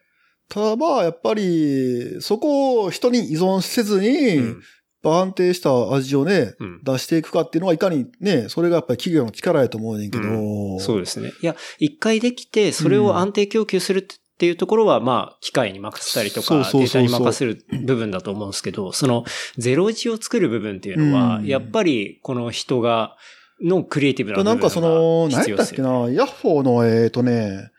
ただまあ、やっぱり、そこを人に依存せずに、うん安定した味をね、うん出していくかっていうのはいかにね、それがやっぱり企業の力やと思うねんけど。そうですね。いや、一回できて、それを安定供給するっていうところは、まあ、機械に任せたりとか、データに任せる部分だと思うんですけど、その、ゼロ一を作る部分っていうのは、うんやっぱり、この人が、のクリエイティブな部分がなんかその、何必やったっけ。な、ヤッホーの、えっ、とね、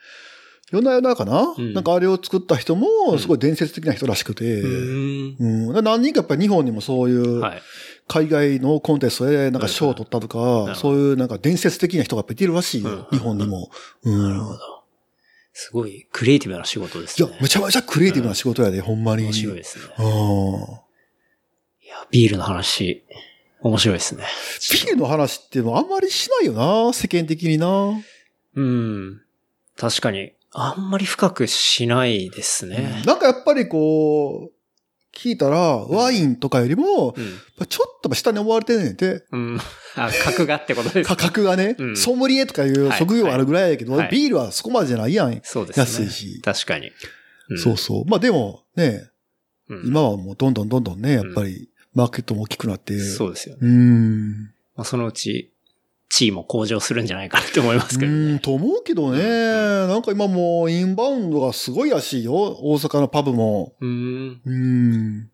ヨナヨナかな、うんなんかあれを作った人も、すごい伝説的な人らしくて、うーんうん。で何人かやっぱり日本にもそういう、はい。海外のコンテストでなんか賞を取ったとか、はいはいそういうなんか伝説的な人がやっぱりいるらしいよ、うん日本にも。うん。なるほど。すごい、クリエイティブな仕事ですね。、いやめちゃめちゃクリエイティブな仕事やで、ほんまに。面白いですね。うん。いや、ビールの話、面白いですね。ビールの話っていうのはあんまりしないよな、世間的にな。うん。確かに、あんまり深くしないですね。なんかやっぱりこう、聞いたら、ワインとかよりも、うん。ちょっと下に思われてんねんて。うん。あ、格がってことです価か。格がね、うんソムリエとかいう職業あるぐらいやけど、はいはいビールはそこまでじゃないやん。そうですね。安いし確かに。んそうそう。まあでもね、うん今はもうどんどんどんどんね、やっぱりマーケットも大きくなって。そうですよね。うん。まあ、そのうち、地位も向上するんじゃないかなって思いますけどうん、ね。と思うけどね。なんか今もうインバウンドがすごいらしいよ。大阪のパブも。うん。うん。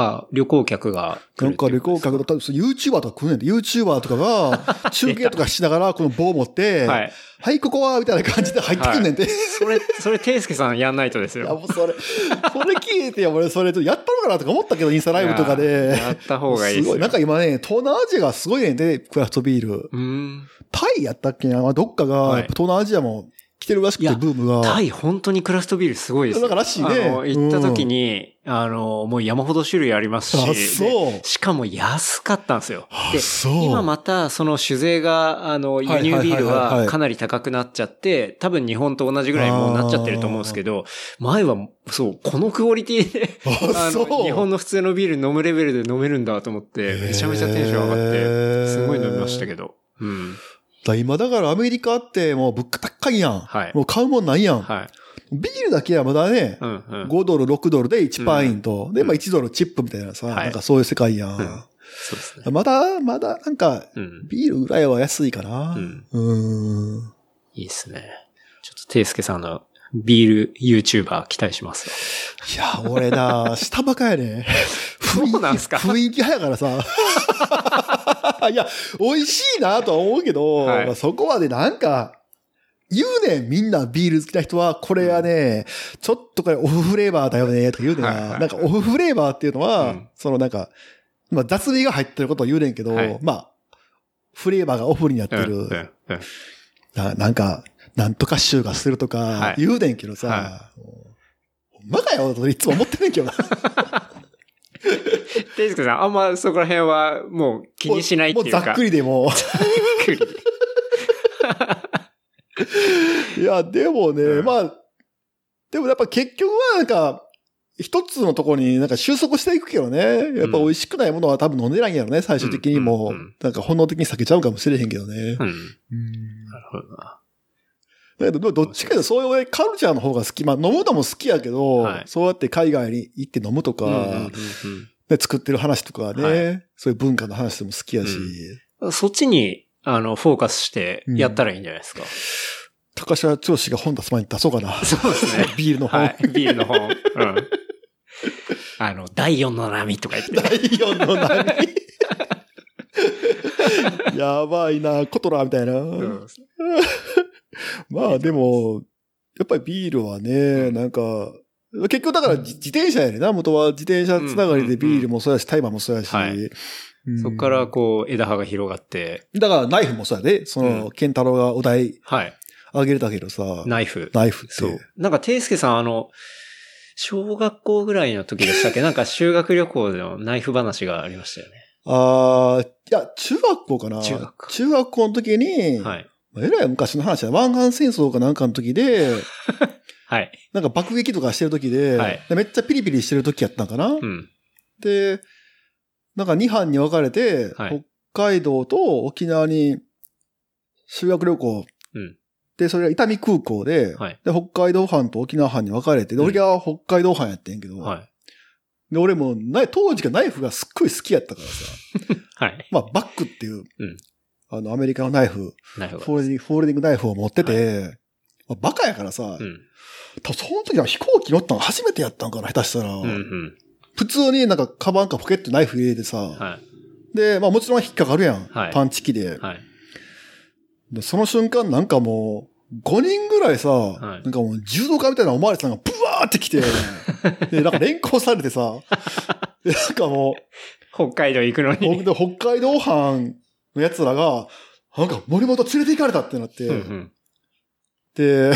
あ、旅行客が来なんか旅行客だったら、YouTuber とか来るねんで、YouTuber とかが 中継とかしながらこの棒持って、ははい、い。ここは、みたいな感じで入ってくんねんて。それ、それ、ていすけさんやんないとですいや、よ。もうそれ、それ聞いて、俺それやったのかなとか思ったけど、インスタライブとかで。やった方がいいですよ。すごい。なんか今ね、東南アジアがすごいねんで、クラフトビール。うん。タイやったっけな？どっかが、東南アジアも来てるらしくて、ブームが。タイ、本当にクラフトビールすごいですよ。だかららしいね行った時に、あの、もう山ほど種類ありますし。しかも安かったんですよ。あで、そう。今またその酒税が、あの、輸はい入ビールはかなり高くなっちゃって、多分日本と同じぐらいもうなっちゃってると思うんですけど、前は、そう、このクオリティで、あ の、日本の普通のビール飲むレベルで飲めるんだと思って、めちゃめちゃテンション上がって、すごい飲みましたけど。うん。だ今だからアメリカってもう物価高いやん。はいもう買うもんないやん。はい。ビールだけはまだね、うんうん。5ドル、6ドルで1パイント。で、うんまあ1ドルチップみたいなさ、はいなんかそういう世界やん。うんそうですね。まだ、まだ、なんか、うん。ビールぐらいは安いかな。うんうーん。いいですね。ちょっと、ていすけさんのビール YouTuber 期待しますよ。いや、俺な、下バカやね。そうなんすか？雰囲気派やからさ。いや、美味しいなとは思うけど、はい。まあそこまでなんか、言うねん、みんなビール好きな人は、これはね、ちょっとこれオフフレーバーだよね、とか言うねんな。はいはいはい。なんかオフフレーバーっていうのは、うん。そのなんか、まあ雑味が入ってることを言うねんけど、はい。まあ、フレーバーがオフになってる、うんうんうんななんか、なんとか臭がするとかはい。言うねんけどさ、はもうほんまかよといつも思ってんねんけどな。ていすけさん、あんまそこら辺はもう気にしないっていうか。もうざっくりでも。ざっくり。いや、でもね、うんまあ、でもやっぱ結局はなんか、一つのところになんか収束していくけどね。やっぱ美味しくないものは多分飲んでないんやろね、最終的にも。なんか本能的に避けちゃうかもしれへんけどね。うん。うんなるほどな。だけど、どっちかというとそういうカルチャーの方が好き。まあ飲むのも好きやけど、はいそうやって海外に行って飲むとか、ね、作ってる話とかね、はそういう文化の話でも好きやし、うんそっちに、あの、フォーカスしてやったらいいんじゃないですか？高橋長志が本出す前に出そうかな。そうですね。ビールの本。はい。ビールの本。うん。あの、第4の波とか言って。第4の波。やばいな、コトラみたいな。うん まあでも、やっぱりビールはね、なんか、結局だから自自転車やねんな、元は自転車つながりでビールもそうやし、タイマーもそうやし。はいうんそっからこう、枝葉が広がって、だからナイフもそうやで、その、うんケンタロウがお題はい。あげれたけどさ、ナイフ。ナイフって。そう。なんか、ていすけさん、あの、小学校ぐらいの時でしたっけ？なんか修学旅行でのナイフ話がありましたよね。ああ、いや、中学校かな。中学中学校の時に、はい。えらい昔の話だ。湾岸戦争かなんかの時で、はい。なんか爆撃とかしてる時で、はいでめっちゃピリピリしてる時やったんかな？うん。で、なんか2班に分かれて、はい北海道と沖縄に修学旅行うんで、それが伊丹空港で、はい。で、北海道班と沖縄班に分かれて、で、うん俺は北海道班やってんけど、はい。で、俺もな、当時がナイフがすっごい好きやったからさ、はい。まあ、バックっていう、うんあの、アメリカのナイフ、なるほど。フォールディング、フォールディングナイフを持ってて、まあ、バカやからさ、うん。多分その時は飛行機乗ったの初めてやったんかな、下手したら。うんうん。普通になんか、カバンかポケットにナイフ入れてさ、はい。で、まあもちろん引っかかるやん。はいパンチ機で。はい。で、その瞬間なんかもう、5人ぐらいさ、いなんかもう柔道家みたいなおまわりさんがブワーって来て、で、なんか連行されてさ、でなんかも北海道行くのう、に。で北海道藩の奴らが、なんか森本連れて行かれたってなって、うんうん。で、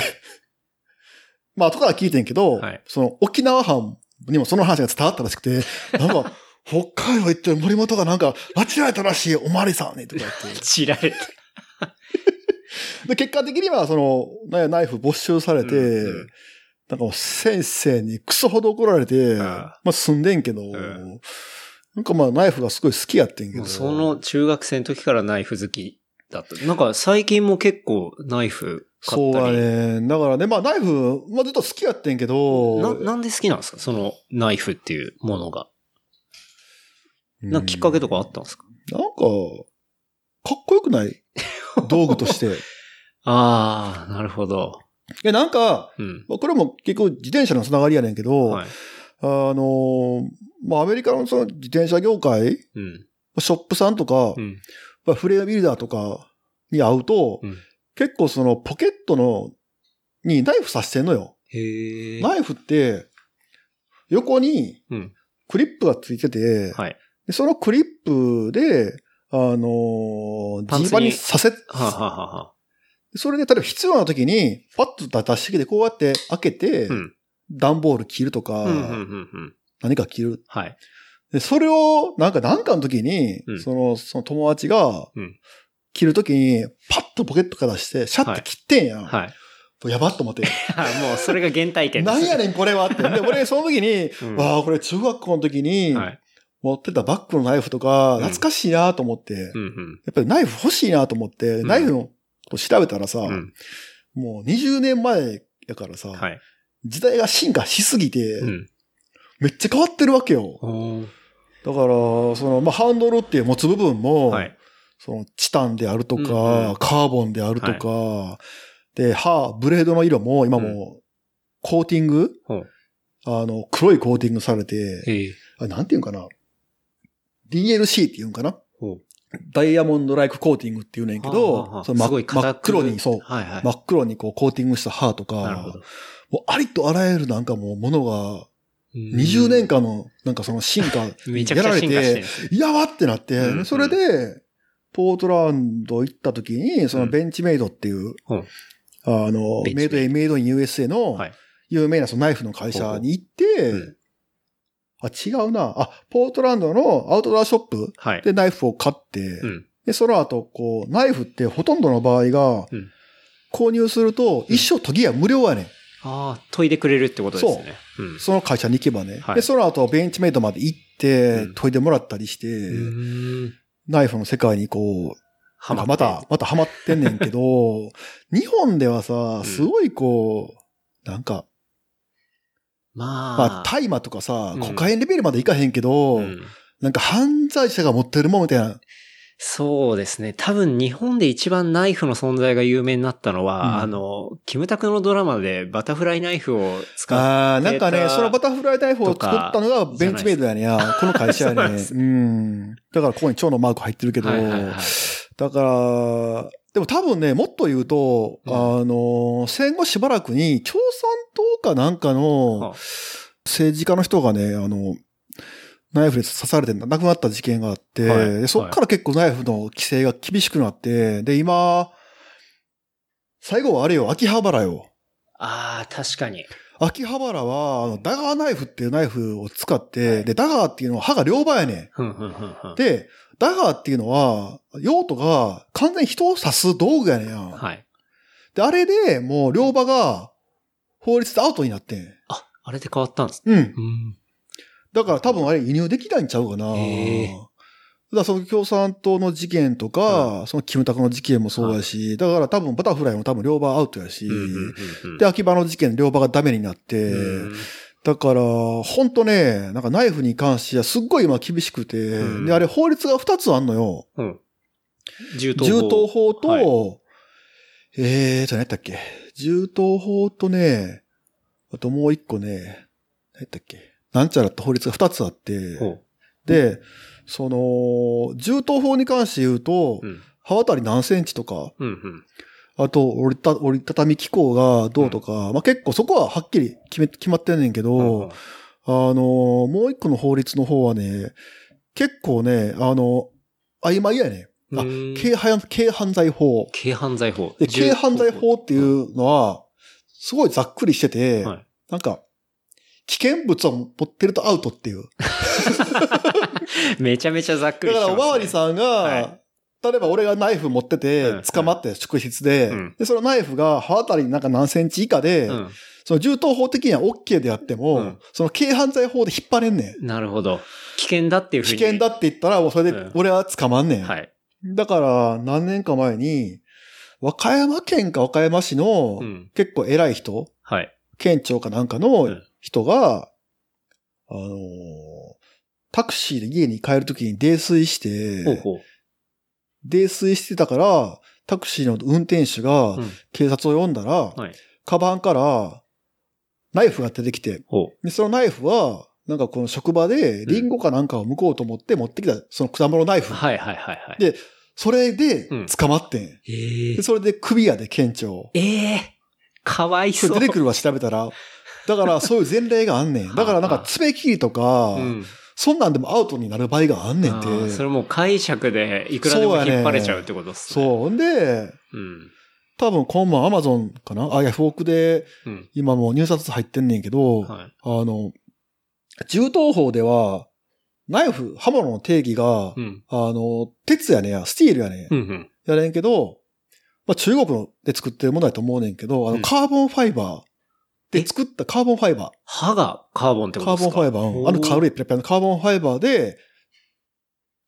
まあ後から聞いてんけど、はいその沖縄藩にもその話が伝わったらしくて、なんか、北海道行ってる森本がなんか、拉致られたらしい、おまわりさんね、とか言って。散られて。で、結果的には、その、ねナイフ没収されて、うんうんなんか先生にクソほど怒られて、あまあ住んでんけど、んなんかまあナイフがすごい好きやってんけど。その中学生の時からナイフ好きだった。なんか最近も結構ナイフ買そうだったり。ね。だからね、まあナイフ、まあずっと好きやってんけど、な、なんで好きなんですか？そのナイフっていうものが。うんなんかきっかけとかあったんですか？なんか、かっこよくない？道具として。ああ、なるほど。いや、なんか、うん。まあこれも結構自転車のつながりやねんけど、はい。あのーまあアメリカのその自転車業界、うん。ショップさんとか、うん。まあフレアビルダーとかに会うと、うん結構そのポケットの、にナイフ刺してんのよ。へえ。ナイフって、横にうん。クリップがついてて、はい。でそのクリップで、あのージーパンに刺せ、はあ、はあはあ、それで例えば必要な時に、パッと出してきてこうやって開けて、うん。段ボール切るとか、うん、うん、うん、うん。何か切る。はい。で、それを、なんか、なんかの時に、うんその、その友達がうん、切る時に、パッとポケットから出して、シャッて切ってんやん。はい。やばっと思って。もうそれが原体験です。なんやねん、これはって。で、俺、その時に、うんわあ、これ中学校の時に、はい。持ってたバッグのナイフとか、うん懐かしいなと思って、やうん、うん。っぱりナイフ欲しいなと思って、んナイフのこと調べたらさ、うん。もう20年前やからさ、はい。時代が進化しすぎて、うん。めっちゃ変わってるわけよ。おーだから、その、まあ、ハンドルっていう持つ部分も、はい。その、チタンであるとか、うんうんカーボンであるとか、で、刃、ブレードの色も今もう、コーティング、ほうあの、黒いコーティングされて、ええ。あなんていうんかな？DLC っていうんかな？ほう。ダイヤモンドライクコーティングっていうねんけはあはあはど、その真あすごい真っ黒に、そう、はいはい。真っ黒にこうコーティングした刃とか。もうありとあらゆるなんかもうものが、うん20年間のなんかその進化 めちゃくちゃ進化して。やばってなって、それで、ポートランド行った時に、そのベンチメイドっていう、うんあの、メイドメイドインメイドイン USA のはい有名なそのナイフの会社に行って、うんあ、違うな。あ、ポートランドのアウトドアショップはい。でナイフを買って、うん。で、その後、こう、ナイフってほとんどの場合がうん、購入すると、一生研ぎは無料やねん。ああ、研いでくれるってことですね。うん。その会社に行けばね。はいで、その後、ベンチメイドまで行ってうん、研いでもらったりして、うーん。ナイフの世界にこう、はなんかまた、またハマってんねんけど、日本ではさ、んすごいこう、なんか、まあ。まあ、大麻とかさう、んコカインレベルまでいかへんけど、うんなんか犯罪者が持ってるもんみたいな。そうですね。多分日本で一番ナイフの存在が有名になったのは、うんあの、キムタクのドラマでバタフライナイフを使っああ、なんかね、そのバタフライナイフを作ったのがベンチメイドやねや。この会社やね。そううん。だからここに蝶のマーク入ってるけど、はいはいはいだから、でも多分ね、もっと言うと、うんあの、戦後しばらくに共産党かなんかはのあ政治家の人がね、あの、ナイフで刺されて亡くなった事件があって、はいでそっから結構ナイフの規制が厳しくなって、で、今、最後はあれよ、秋葉原よ。ああ、確かに。秋葉原は、あの、ダガーナイフっていうナイフを使って、で、ダガーっていうのは刃が両刃やねふん。で、ダガーっていうのは、用途が完全に人を刺す道具やねんや。はい。で、あれでもう両刃が法律でアウトになってん。あ、あれで変わったんですね。うん。うん。だから多分あれ輸入できないんちゃうかな。へー。らその共産党の事件とか、そのキムタクの事件もそうやし、だから多分バタフライも多分両場アウトやし、うんうんうんうんで、秋葉の事件両場がダメになって、うん。だから、ほんとね、なんかナイフに関してはすっごい今厳しくて、うん。で、あれ法律が2つあんのよ。うん。銃刀銃刀法と、はい。えーと、何やったっけ？銃刀法とね、あともう一個ね、何やったっけ？なんちゃらって法律が2つあって、ほで、その、銃刀法に関して言うと、う。うん。刃渡り何センチとか、うんうん。あと折りた折りたたみ機構がどうとか、まあ結構そこははっきり決め、決まってんねんけど、あの、もう一個の法律の方はね、結構ね、あの、曖昧やね。あうん軽犯、軽犯罪法。軽犯罪法。で、軽犯罪法っていうのは、すごいざっくりしてて、はいなんか、危険物を持ってるとアウトっていう。めちゃめちゃざっくりだから。おまわりさんが、はい例えば俺がナイフ持っててうん、捕まって職質で、うんで、そのナイフが刃渡りなんか何センチ以下で、うん。その銃刀法的には OK であっても、うんその軽犯罪法で引っ張れんねん。なるほど。危険だっていうふう危に。険だって言ったら、もうそれでうん俺は捕まんねん。はい。だから、何年か前に、和歌山県か和歌山市のうん。結構偉い人、はい。県庁かなんかうのん人が、あのータクシーで家に帰るときに泥酔して、ほうほう。泥酔してたから、タクシーの運転手がうん警察を呼んだら、はい。カバンからナイフが出てきて。で、そのナイフは、なんかこの職場でリンゴかなんかを剥こうと思って持ってきた、その果物ナイフ。はいはいはいはい。で、それでうん捕まってん。ええで、それで首やで、県庁。ええかわいそう。出てくるわ、調べたら。だから、そういう前例があんねん。だから、なんか、爪切りとか、うん。そんなんでもアウトになる場合があんねんてそれもう解釈でいくらでも引っ張れちゃうってことっすね。そう。んで、うん。多分今晩アマゾンかな？あ、ヤフオクでうん。今もう入札入ってんねんけど、はい。あの、銃刀法では、ナイフ、刃物の定義が、うん。あの、鉄やねや、スティールやねうんうん。やねんけど、まあ中国で作ってるものだと思うねんけど、あの、うんカーボンファイバーで作ったカーボンファイバー。歯がカーボンってことですか？カーボンファイバー、うんあの軽いペラペラのカーボンファイバーで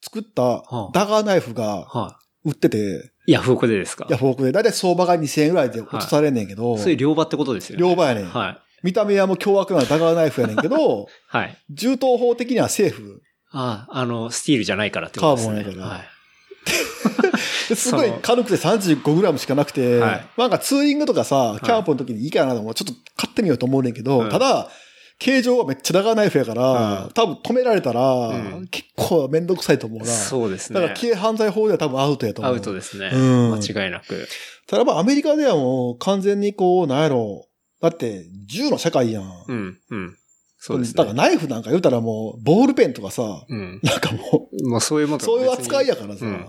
作ったはあダガーナイフがは売ってて、い。ヤフオクでですか？ヤフオクで、だいたい相場が2000円ぐらいで落とされんねんけど、そういう両場ってことですよね。両場やねん。はい。見た目はもう凶悪なダガーナイフやねんけど、はい。銃刀法的にはセーフ。ああ、あの、スティールじゃないからってことですね。カーボンやからはい。ですごい軽くて 35g しかなくて、はいなんかツーリングとかさ、いキャンプの時にいいかなと思う。ちょっと買ってみようと思うねんけど、うんただ、形状がめっちゃダガーナイフやから、うん多分止められたら、うん結構めんどくさいと思うな。そうですね。だから、軽犯罪法では多分アウトやと思う。アウトですね。うん間違いなく。ただまあアメリカではもう完全にこう、なんやろだって、銃の社会やん。うん、うん。そうですだからね。ナイフなんか言うたらもう、ボールペンとかさ、うん。なんかももうそういうもう、のそういう扱いやからさ。うん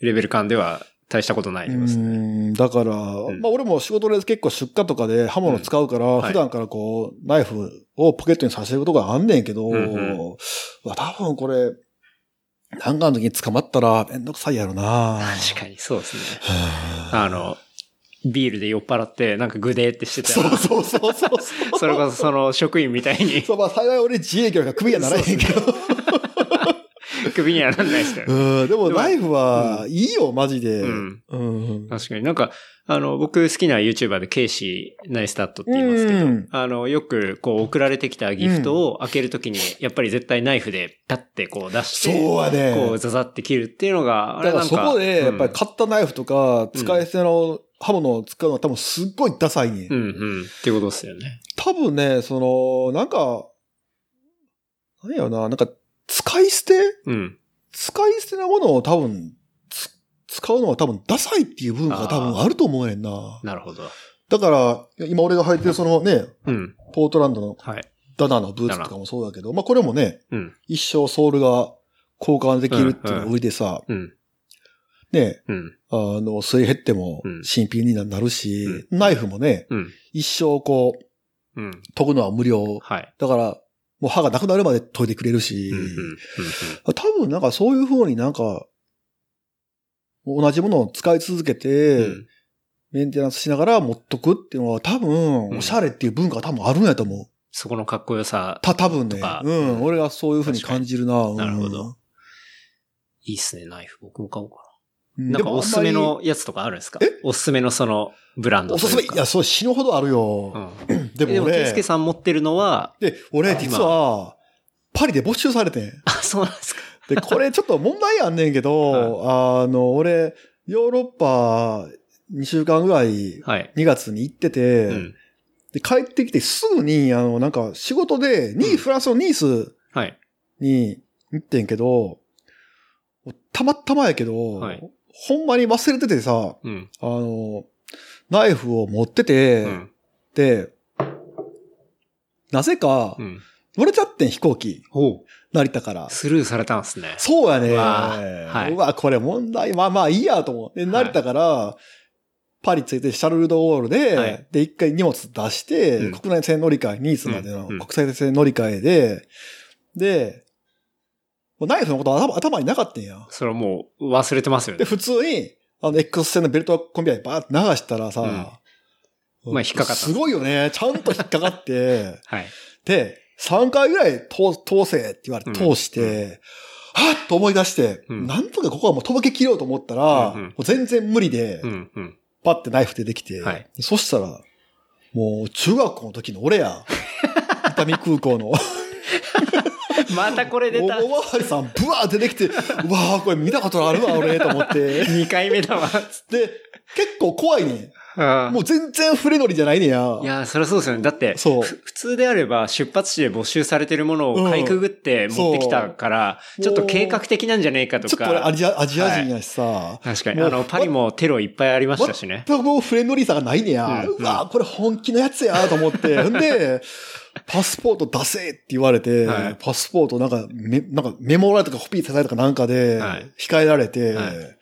レベル感では大したことないですね。うんだから、ん。まあ俺も仕事で結構出荷とかで刃物使うから、普段からこう、ナイフをポケットにさせることがあんねんけど、うんうん。まあ多分これ、なんかの時に捕まったらめんどくさいやろな。確かにそうですね。はあ。の、ビールで酔っ払って、なんかグデーってしてた。ら、そうそうそうそう。それこそその職員みたいに。そう、まあ幸い俺自営業が首にはならへんけど。首にはなんないですよね。うん、でもナイフはいいよ、マジで。うんうん。確かになんか、あの、僕好きな YouTuber でケイシー・ナイスタットって言いますけど、うんあの、よくこう送られてきたギフトを開けるときに、やっぱり絶対ナイフでパッてこう出して、そうやね。こうザザって切るっていうのが、あれだからなんか。そこで、やっぱりうんカッターナイフとか、使い捨ての刃物を使うのは多分すっごいダサいね。うんうん。っていうことですよね。多分ね、その、なんか、何やろな、なんか、使い捨て？うん。使い捨てなものを多分、つ使うのは多分ダサいっていう部分が多分あると思うねんな。なるほど。だから、今俺が履いてるそのね、うん。ポートランドのはい。ダナのブーツとかもそうだけど、まあこれもね、うん。一生ソールが交換できるっていうのが売りでさ、うん。ね、うん。あの、水減ってもうん新品になるし、ナイフもね、うん。一生こう、うん。研ぐのは無料。はい。だから、もう歯がなくなるまで研いでくれるし。多分なんかそういう風になんか、同じものを使い続けて、うん。メンテナンスしながら持っとくっていうのは多分、うんおしゃれっていう文化が多分あるんやと思う。そこのかっこよさ。た、多分ね。うん。俺はそういう風に感じるな。うんなるほど。いいっすね、ナイフ。僕も買おうかうんな。なんかおすすめ。のやつとかあるんですか？え？おすすめのそのブランドというか。すすめ、いや、そう死ぬほどあるよ。うん。でもでも、ケイスケ俺、さん持ってるのは、で、俺実は、パリで没収されてん。あ、そうなんですか。で、これちょっと問題あんねんけど、あの、俺、ヨーロッパ2週間ぐらいはい。2月に行ってて、うん。で、帰ってきてすぐに、あの、なんか仕事で、ニー、うんフランスのニースはい。に行ってんけど、たまたまやけど、はいほんまに忘れててさ、うん。あの、ナイフを持ってて、うん。で、なぜかう、ん。乗れちゃってん飛行機、ほう。成田から。スルーされたんですね。そうやね。うわはいうわ、これ問題。まあまあいいやと思う。で、成田から、パリ着いてシャルルドゴールで、はいで、一回荷物出して、うん国内線乗り換え、ニースまでの国際線乗り換えで、で、もうナイフのことは頭頭になかったんや。それはもう忘れてますよで、ね。普通に、あの、X 線のベルトコンビニでバーって流したらさ、うんまあ引っかかったすごいよね。ちゃんと引っかかって、はい。で、3回ぐらい通通せって言われてうん通して、はっと思い出して、うんなんとかここはもうとぼけ切ろうと思ったら、うんうんもう全然無理で、うん、うん。パッてナイフでできて、はいそしたら、もう中学校の時の俺や。伊丹空港の。またこれ出た。おおまわりさん、ブワー出てきて、うわーこれ見たことあるわ、俺、と思って。2回目だわ。で、結構怖いね。ももう全然触れ乗りじゃないねや。いや、そりゃそうですよね。だって、そうふ普通であれば出発地で没収されてるものをかいくぐって持ってきたから、そうちょっと計画的なんじゃねえかとちょっと俺アか。ジアアジア人やしさ、確かに。あの、パリもテロいっぱいありましたしね。全くもうフレンドリーさがないねや。うんうわこれ本気のやつやと思って。んで、パスポート出せって言われて、はいパスポートなんかメ、なんかメモられとかコピーされとかなんかではい、控えられて、はい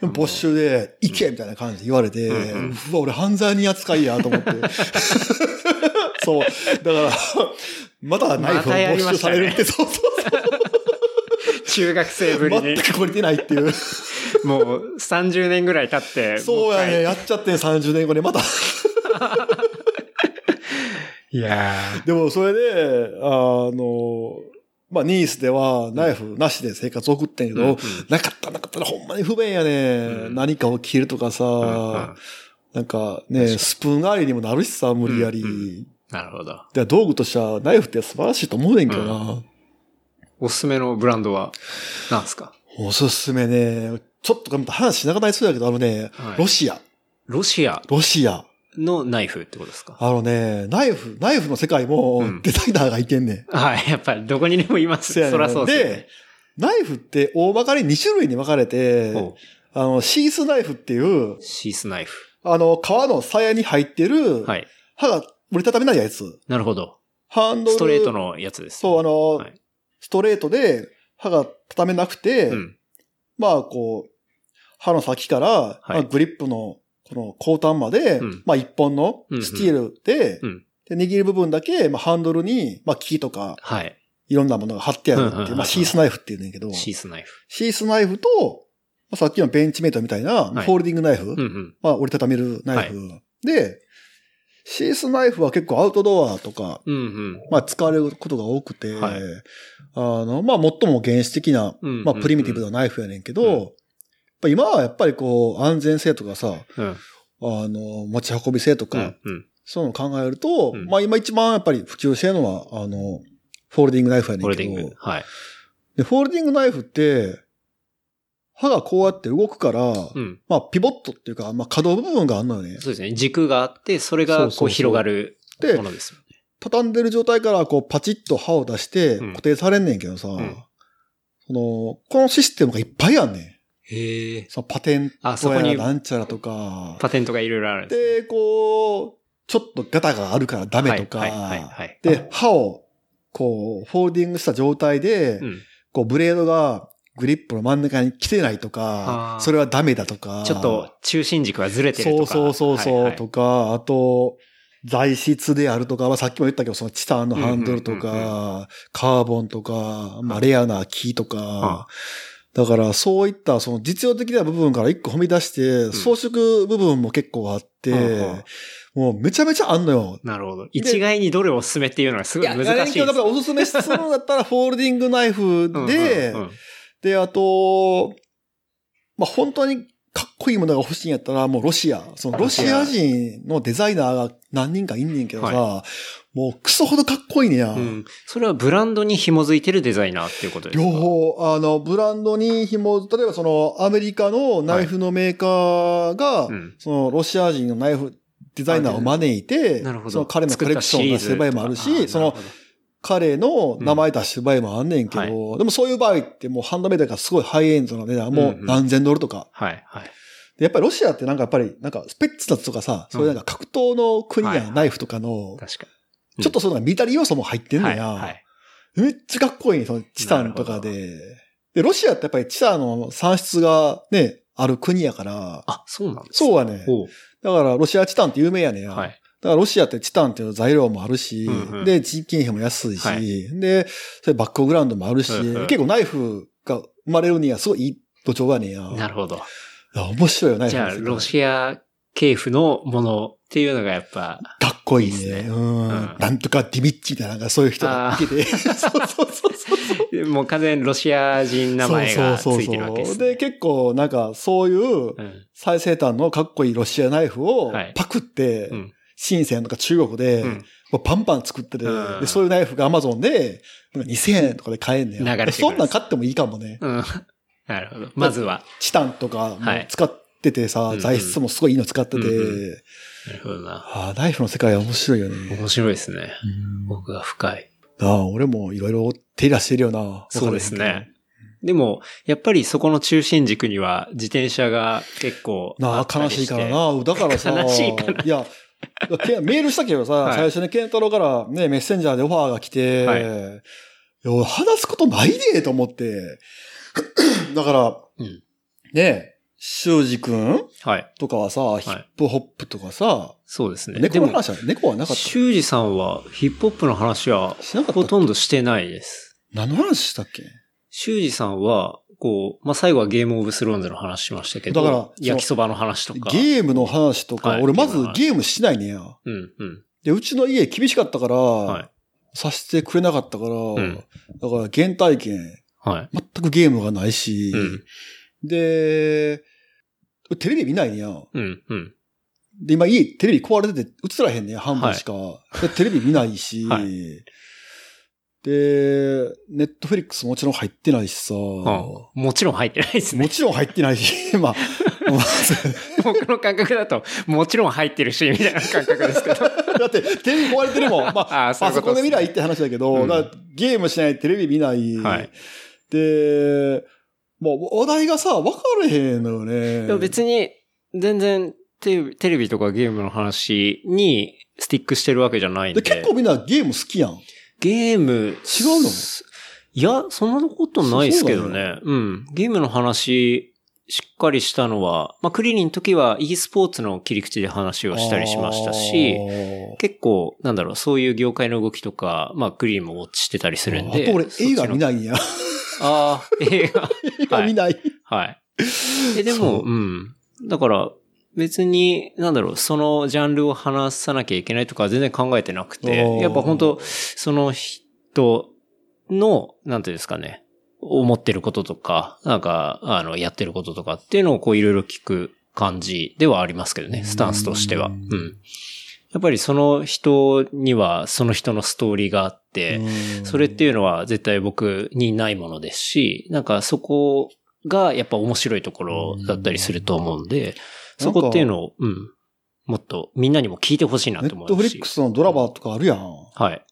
没収で、行けみたいな感じで言われて、ううんわ、俺犯罪人扱いやと思って。そう。だから、またナイフを没収されるって、そうそう中学生ぶりそう。に全。く懲りてないっていう。もう30年ぐらい経って。そうやね。やっちゃってん30年後にまた。回 いやでもそれで、あの、まあ、ニースではナイフなしで生活を送ってんけど、うん。うんなかったなかったらほんまに不便やね、うん。何かを切るとかさ、ー。うん。うん。なんかね、スプーン代わりにもなるしさ、無理やり。うんうなるほど。で道具としてはナイフって素晴らしいと思うねんけどな。おすすめのブランドは何ですか？おすすめね、ちょっと話しなくなりそうだけど、あのね、はい。ロシア、ロシア。ロシア。のナイフってことですか？あのね、ナイフ、ナイフの世界もうんデザイナーがいてんねん。はい。やっぱりどこにでもいます。そらそうですよねで。、ナイフって大まかに2種類に分かれて、ほあの、シースナイフっていうう、シースナイフ。あの、革の鞘に入ってる、はい。刃が折りたためないやつ。なるほど。ハンドル。ストレートのやつです。そう、あの、はいストレートで刃が畳めなくて、うん。まあ、こう、刃の先から、まあ、グリップの、この後端まで、うんまあ、一本のうんうんスティールで、うんで握る部分だけ、まあ、ハンドルに、まあ、木とか、はい。いろんなものが貼ってあるっていう、うんうんうんうんまあ、シースナイフって言うねんけど、シースナイフ。シースナイフと、まあ、さっきのベンチメイトみたいな、はいフォールディングナイフ、うんうん。まあ、折りたためるナイフ。で、シースナイフは結構アウトドアとか、うんうん。まあ、使われることが多くて、はいあの、まあ、最も原始的な、うんうんうんまあ、プリミティブなナイフやねんけど、ぱ今はやっぱりこう、安全性とかさ、うん。あの、持ち運び性とか、うんうん。そういうのを考えると、うんまあ今一番やっぱり普及してるのは、あの、フォールディングナイフやねんけど、ホールディング。はい。で、フォールディングナイフって、刃がこうやって動くから、うん。まあピボットっていうか、まあ可動部分があるのよね。そうですね。軸があって、それがこう広がるでものですよね。畳んでる状態からこうパチッと刃を出してうん固定されんねんけどさ、んその、このシステムがいっぱいあんねん。へえ。そのパテンあ、そこにトやらなんちゃらとか。パテントがいろいろあるんですね。で、こう、ちょっとガタがあるからダメとか。はいはいはいはい。で、刃を、こう、フォールディングした状態で、うん。こう、ブレードがグリップの真ん中に来てないとかそれはダメだとか。ちょっと中心軸がずれてるとか。そうそうそうそう、はいはいとか、あと、材質であるとか、まあ、さっきも言ったけど、そのチタンのハンドルとうんうんうんか、カーボンとか、まあ、レアな木とあか、だから、そういった、その実用的な部分から一個踏み出して、装飾部分も結構あって、うんもうめちゃめちゃあんのよ。なるほど。一概にどれをおすすめっていうのがすごい難しいです。だからおすすめするんだったら、フォールディングナイフで、で、あと、まあ、本当にかっこいいものが欲しいんやったら、もうロシア。そのロシア人のデザイナーが何人かいんねんけどさ、もうクソほどかっこいいねや。うん。それはブランドに紐づいてるデザイナーっていうことですか？両。方、あの、ブランドに紐、例えばその、アメリカのナイフのメーカーが、うん。その、ロシア人のナイフデザイナーを招いて。その彼のコレクションを出してる場合もあるし、その、彼の名前出してる場合もあんねんけど、うんでもそういう場合ってもうハンドメイドがすごいハイエンドな値段、もう何千ドルとか。はい、はい。でやっぱりロシアってなんかやっぱり、なんかスペッツナツとかさ、そういうなんか格闘の国やん、はいはいナイフとかの、確かちょっとそういうのがミリタリー要素も入ってんに。のや。はい、はい。めっちゃかっこいい、そのチタンとかで。で、ロシアってやっぱりチタンの産出がね、ある国やから、あ、そうなんですそうはね。だからロシアチタンって有名やねんや。はい。だからロシアってチタンっていう材料もあるし、うんうんで、人件費も安いし、はいで、それバックグラウンドもあるし、うんうん結構ナイフが生まれるにはすごいいい土壌がねんや。なるほど。いや面白いよ、ナイフじゃあ、ロシア系譜のものっていうのがやっぱ、かっこいいね。いいねうんうんなんとかディミッチみたいな、なんかそういう人がいてて。そうそうそうそう。もう完全にロシア人名前がついてるわけです、ね。で、結構なんかそういううん最先端のかっこいいロシアナイフをはいパクって、うん深センとか中国で、パンパン作ってて、うんでそういうナイフがアマゾンで、なんか2000円とかで買えんねん。流れてくるそんなん買ってもいいかもね。うん。なるほど。まずは。チタンとか使っててさ、うん材質もすごいいいの使ってて、なるほどな。ああナイフの世界は面白いよね。面白いですね。うん僕が深い。ああ俺もいろいろ手出してるよな。そうですね。でも、やっぱりそこの中心軸には自転車が結構。なあ、悲しいからな。だからさ、悲しいかないや、けメールしたけどさ、はい最初にケンタロウからね、メッセンジャーでオファーが来て、はいい話すことないでと思って。だから、うんね、修二くんはい。とかはさ、ヒップホップとかさ、そうですね。猫の話は、猫はなかった？修二さんはヒップホップの話はほとんどしてないです。何の話したっけ？修二さんは、こう、まあ、最後はゲームオブスローンズの話しましたけど、だから焼きそばの話とか。ゲームの話とか、はい俺まずゲームしないねや。うん、うん。で、うちの家厳しかったから、はい。させてくれなかったから、んだから原体験、はい。全くゲームがないし、うんで、テレビ見ないねや。うん、うん。で、今家、テレビ壊れてて映らへんねや、半分しか。でテレビ見ないし、はいで、ネットフリックスもちろん入ってないしさ、はあもちろん入ってないですね。もちろん入ってないし、まあ、まあ 僕の感覚だと、もちろん入ってるし、みたいな感覚ですけど。だって、テレビ壊れてるもん。まあ、あパソコンで見ないって話だけど、うんゲームしない、テレビ見ない。はいで、まあ、話題がさ、分かれへんのよね。でも別に、全然テレビ、テレビとかゲームの話にスティックしてるわけじゃないんで。で結構みんなゲーム好きやん。ゲーム。違うの？いや、そんなことないですけどそうね。うん。ゲームの話、しっかりしたのは、まあ、クリリンの時は e スポーツの切り口で話をしたりしましたし、結構、なんだろう、そういう業界の動きとか、まあ、クリリンもウォッチしてたりするんで。あと俺映画見い。ないんや。ああ、映画。映画見ない。はい。え、でそも、ううん。だから、別に、なんだろう、そのジャンルを話さなきゃいけないとかは全然考えてなくてやっぱ本当その人の、なんていうんですかね、思ってることとか、なんか、あの、やってることとかっていうのをこういろいろ聞く感じではありますけどね、スタンスとしては。ううんん。やっぱりその人にはその人のストーリーがあって、それっていうのは絶対僕にないものですし、なんかそこがやっぱ面白いところだったりすると思うんで、そこっていうのを、うん、もっとみんなにも聞いてほしいなネと思うし。ットフリックスのドラマとかあるやん。はい。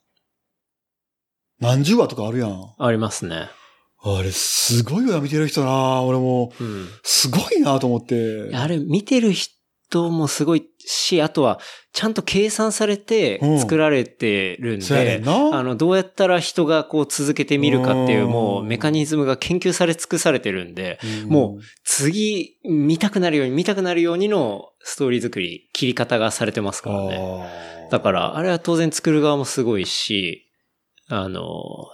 何十話とかあるやん。ありますね。あれ、すごいよな、見てる人な。俺も、うん。すごいなと思って。あれ見てる人もすごいし、あとはちゃんと計算されてうん作られてるんでそうん、な。あの、どうやったら人がこう続けてみるかっていううんもうメカニズムが研究され尽くされてるんで、うんも次見たくなるように見たくなるようにのストーリー作り、切り方がされてますからね。だから、あれは当然作る側もすごいし、あの、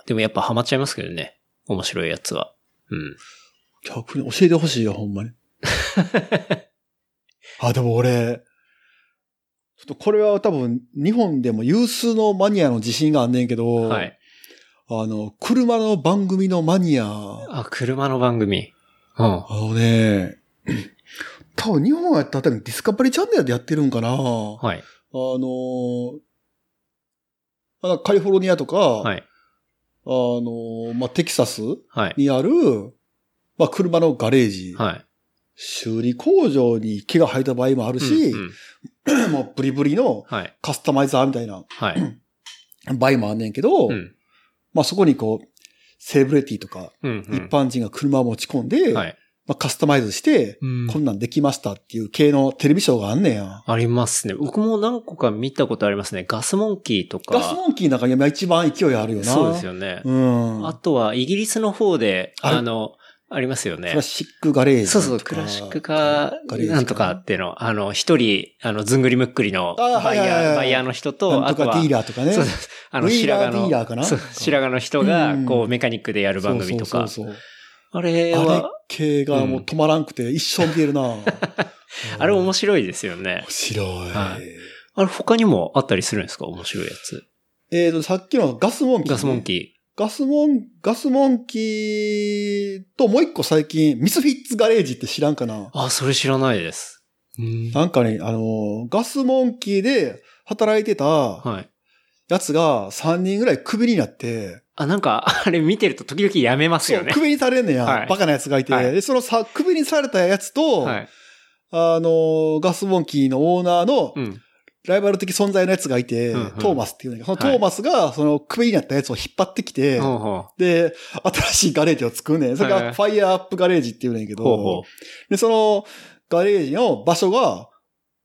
でもやっぱハマっちゃいますけどね。面白いやつは。うん。逆に教えてほしいよ、ほんまに。あ、でも俺、ちょっとこれは多分日本でも有数のマニアの自信があんねんけど、はい。あの、車の番組のマニア。あ、車の番組。うん。あのね、多分日本やったら多分ディスカバリーチャンネルでやってるんかな。あはい。のあのカリフォルニアとか、はい。あのまあ、テキサスはい。にある、まあ、車のガレージ、はい。修理工場に毛が生えた場合もあるし、うんうん もうブリブリのはい。カスタマイザーみたいなはい。場合もあんねんけど、うん。まあそこにこう、セレブリティとか、うんうん。一般人が車を持ち込んで、はい。まあカスタマイズして、うんこんなんできましたっていう系のテレビショーがあんねんや。ありますね。僕も何個か見たことありますね。ガスモンキーとか。ガスモンキーなんか今一番勢いあるよな。そうですよね。うん。あとは、イギリスの方で、あの、ありますよねクラ。シックガレージ。そうそう、クラシックカーなんとかっていうの、あの、一人、あの、ずんぐりむっくりのあはいはいはいバイヤー、バイヤーの人なと、あとは、ディーラーとかね。そうあの、白髪のディーラーかな白髪の人がう、んこう、メカニックでやる番組とか。そうそうそうあれそうあれは、系がもう止まらんくて一生見てるな。あれ面面白いですよね。白い。はいあれ他にもあったりするんですか？面白いやつ。えーと、さっきのガスモンキー、ガスモンキガスモン、ガスモンキーともう一個最近、ミスフィッツガレージって知らんかな？ー。あ、それ知らないです。うんなんかね、あの、ガスモンキーで働いてたはい。やつが3人ぐらいクビになって、あ、なんか、あれ見てると時々やめますそう、よね。クビにされんねや、はいバカなやつがいて、はいで、そのさ、クビにされたやつと、はい。あの、ガスモンキーのオーナーのうん。ライバル的存在のやつがいて、うんうん。トーマスっていうんだけど、そのはい。トーマスがそのクビになったやつを引っ張ってきて、ほうほで、新しいガレージを作るねん。それはいがファイヤーアップガレージって言うねんけど、う。ほう。ほで、そのガレージの場所が、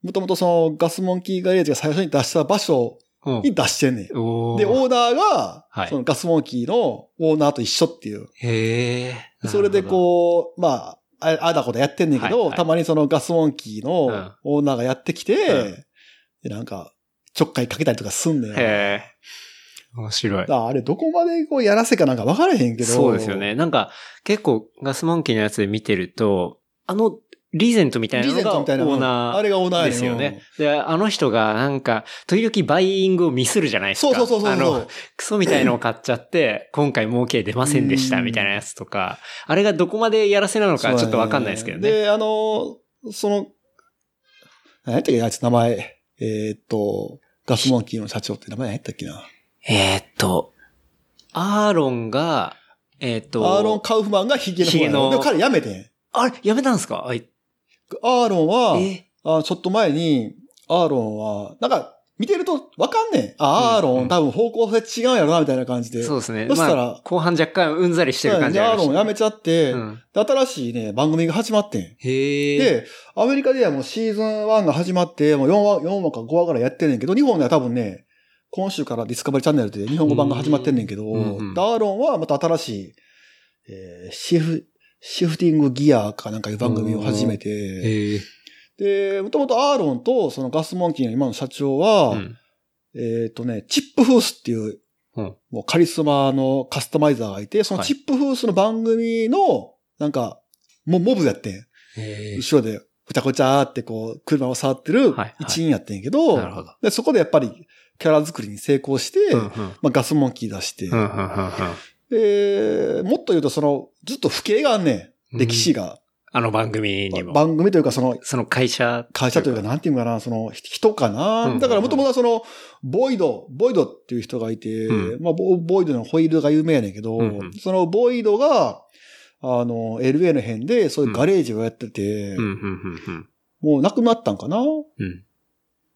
もともとそのガスモンキーガレージが最初に出した場所に出してんねん。で、オーナーがはい、そのガスモンキーのオーナーと一緒っていう。へえ。それでこう、まあ、あだことやってんねんけど、はいはい。たまにそのガスモンキーうん。のオーナーがやってきて、うんで、なんか、ちょっかいかけたりとかすんねん。へえ。面白い。あれどこまでこうやらせかなんか分からへんけど。そうですよね。なんか、結構ガスモンキーのやつで見てると、あの、リーゼントみたいなのがオントみたいな。ーナあれがオーナーですよね。で、あの人がなんか、時々バイイングをミスるじゃないですか。そうそうそうそう。あの、クソみたいのを買っちゃって、今回儲け出ませんでしたみたいなやつとか、あれがどこまでやらせなのかちょっとわかんないですけどね。で、あの、その、何やったっけあいつ名前。えーっと、ガスモンキーの社長って名前何やったっけな？えーっと、アーロンが、えーっと、アーロン・カウフマンがヒゲの方やのでも彼辞めてん。あれ、やめたんですか？あいアーロンは、えあちょっと前に、アーロンは、なんか、見てるとわかんねん。あ、アーロン、うん多分方向性違うんやろな、みたいな感じで。そうですね。そしたらまあ、後半若干うんざりしてる感じでアーロン辞めちちゃって、うん、で新しいね、番組が始まってん。へえ。で、アメリカではもうシーズン1が始まって、もう4話、4話か5話からやってんねんけど、日本では多分ね、今週からディスカバリーチャンネルで日本語版が始まってんねんけど、うんうんーロンはまた新しい、えーシフ、シフティングギアかなんかいう番組を始めて。で、もともとアーロンとそのガスモンキーの今の社長は、うんえっ、とね、チップフースっていう、うんもうカリスマのカスタマイザーがいて、そのチップフースの番組の、なんか、もモブやってん。後ろで、ぐちゃぐちゃーってこう、車を触ってるはいはい一員やってんけど、なるほど。でそこでやっぱりキャラ作りに成功して、うんうんまあ、ガスモンキー出して、うんうんうんで、もっと言うとその、ずっと不景があんねん。うん歴史が。あの番組にも。番組というかその、その会社。会社というか、なんていうのかな、その、人かな。だからもともとはその、ボイド、ボイドっていう人がいて、うまあボ、ボイドのホイールドが有名やねんけど、そのボイドが、あの、LA の辺で、そういうガレージをやってて、もう亡くなったんかな？うん。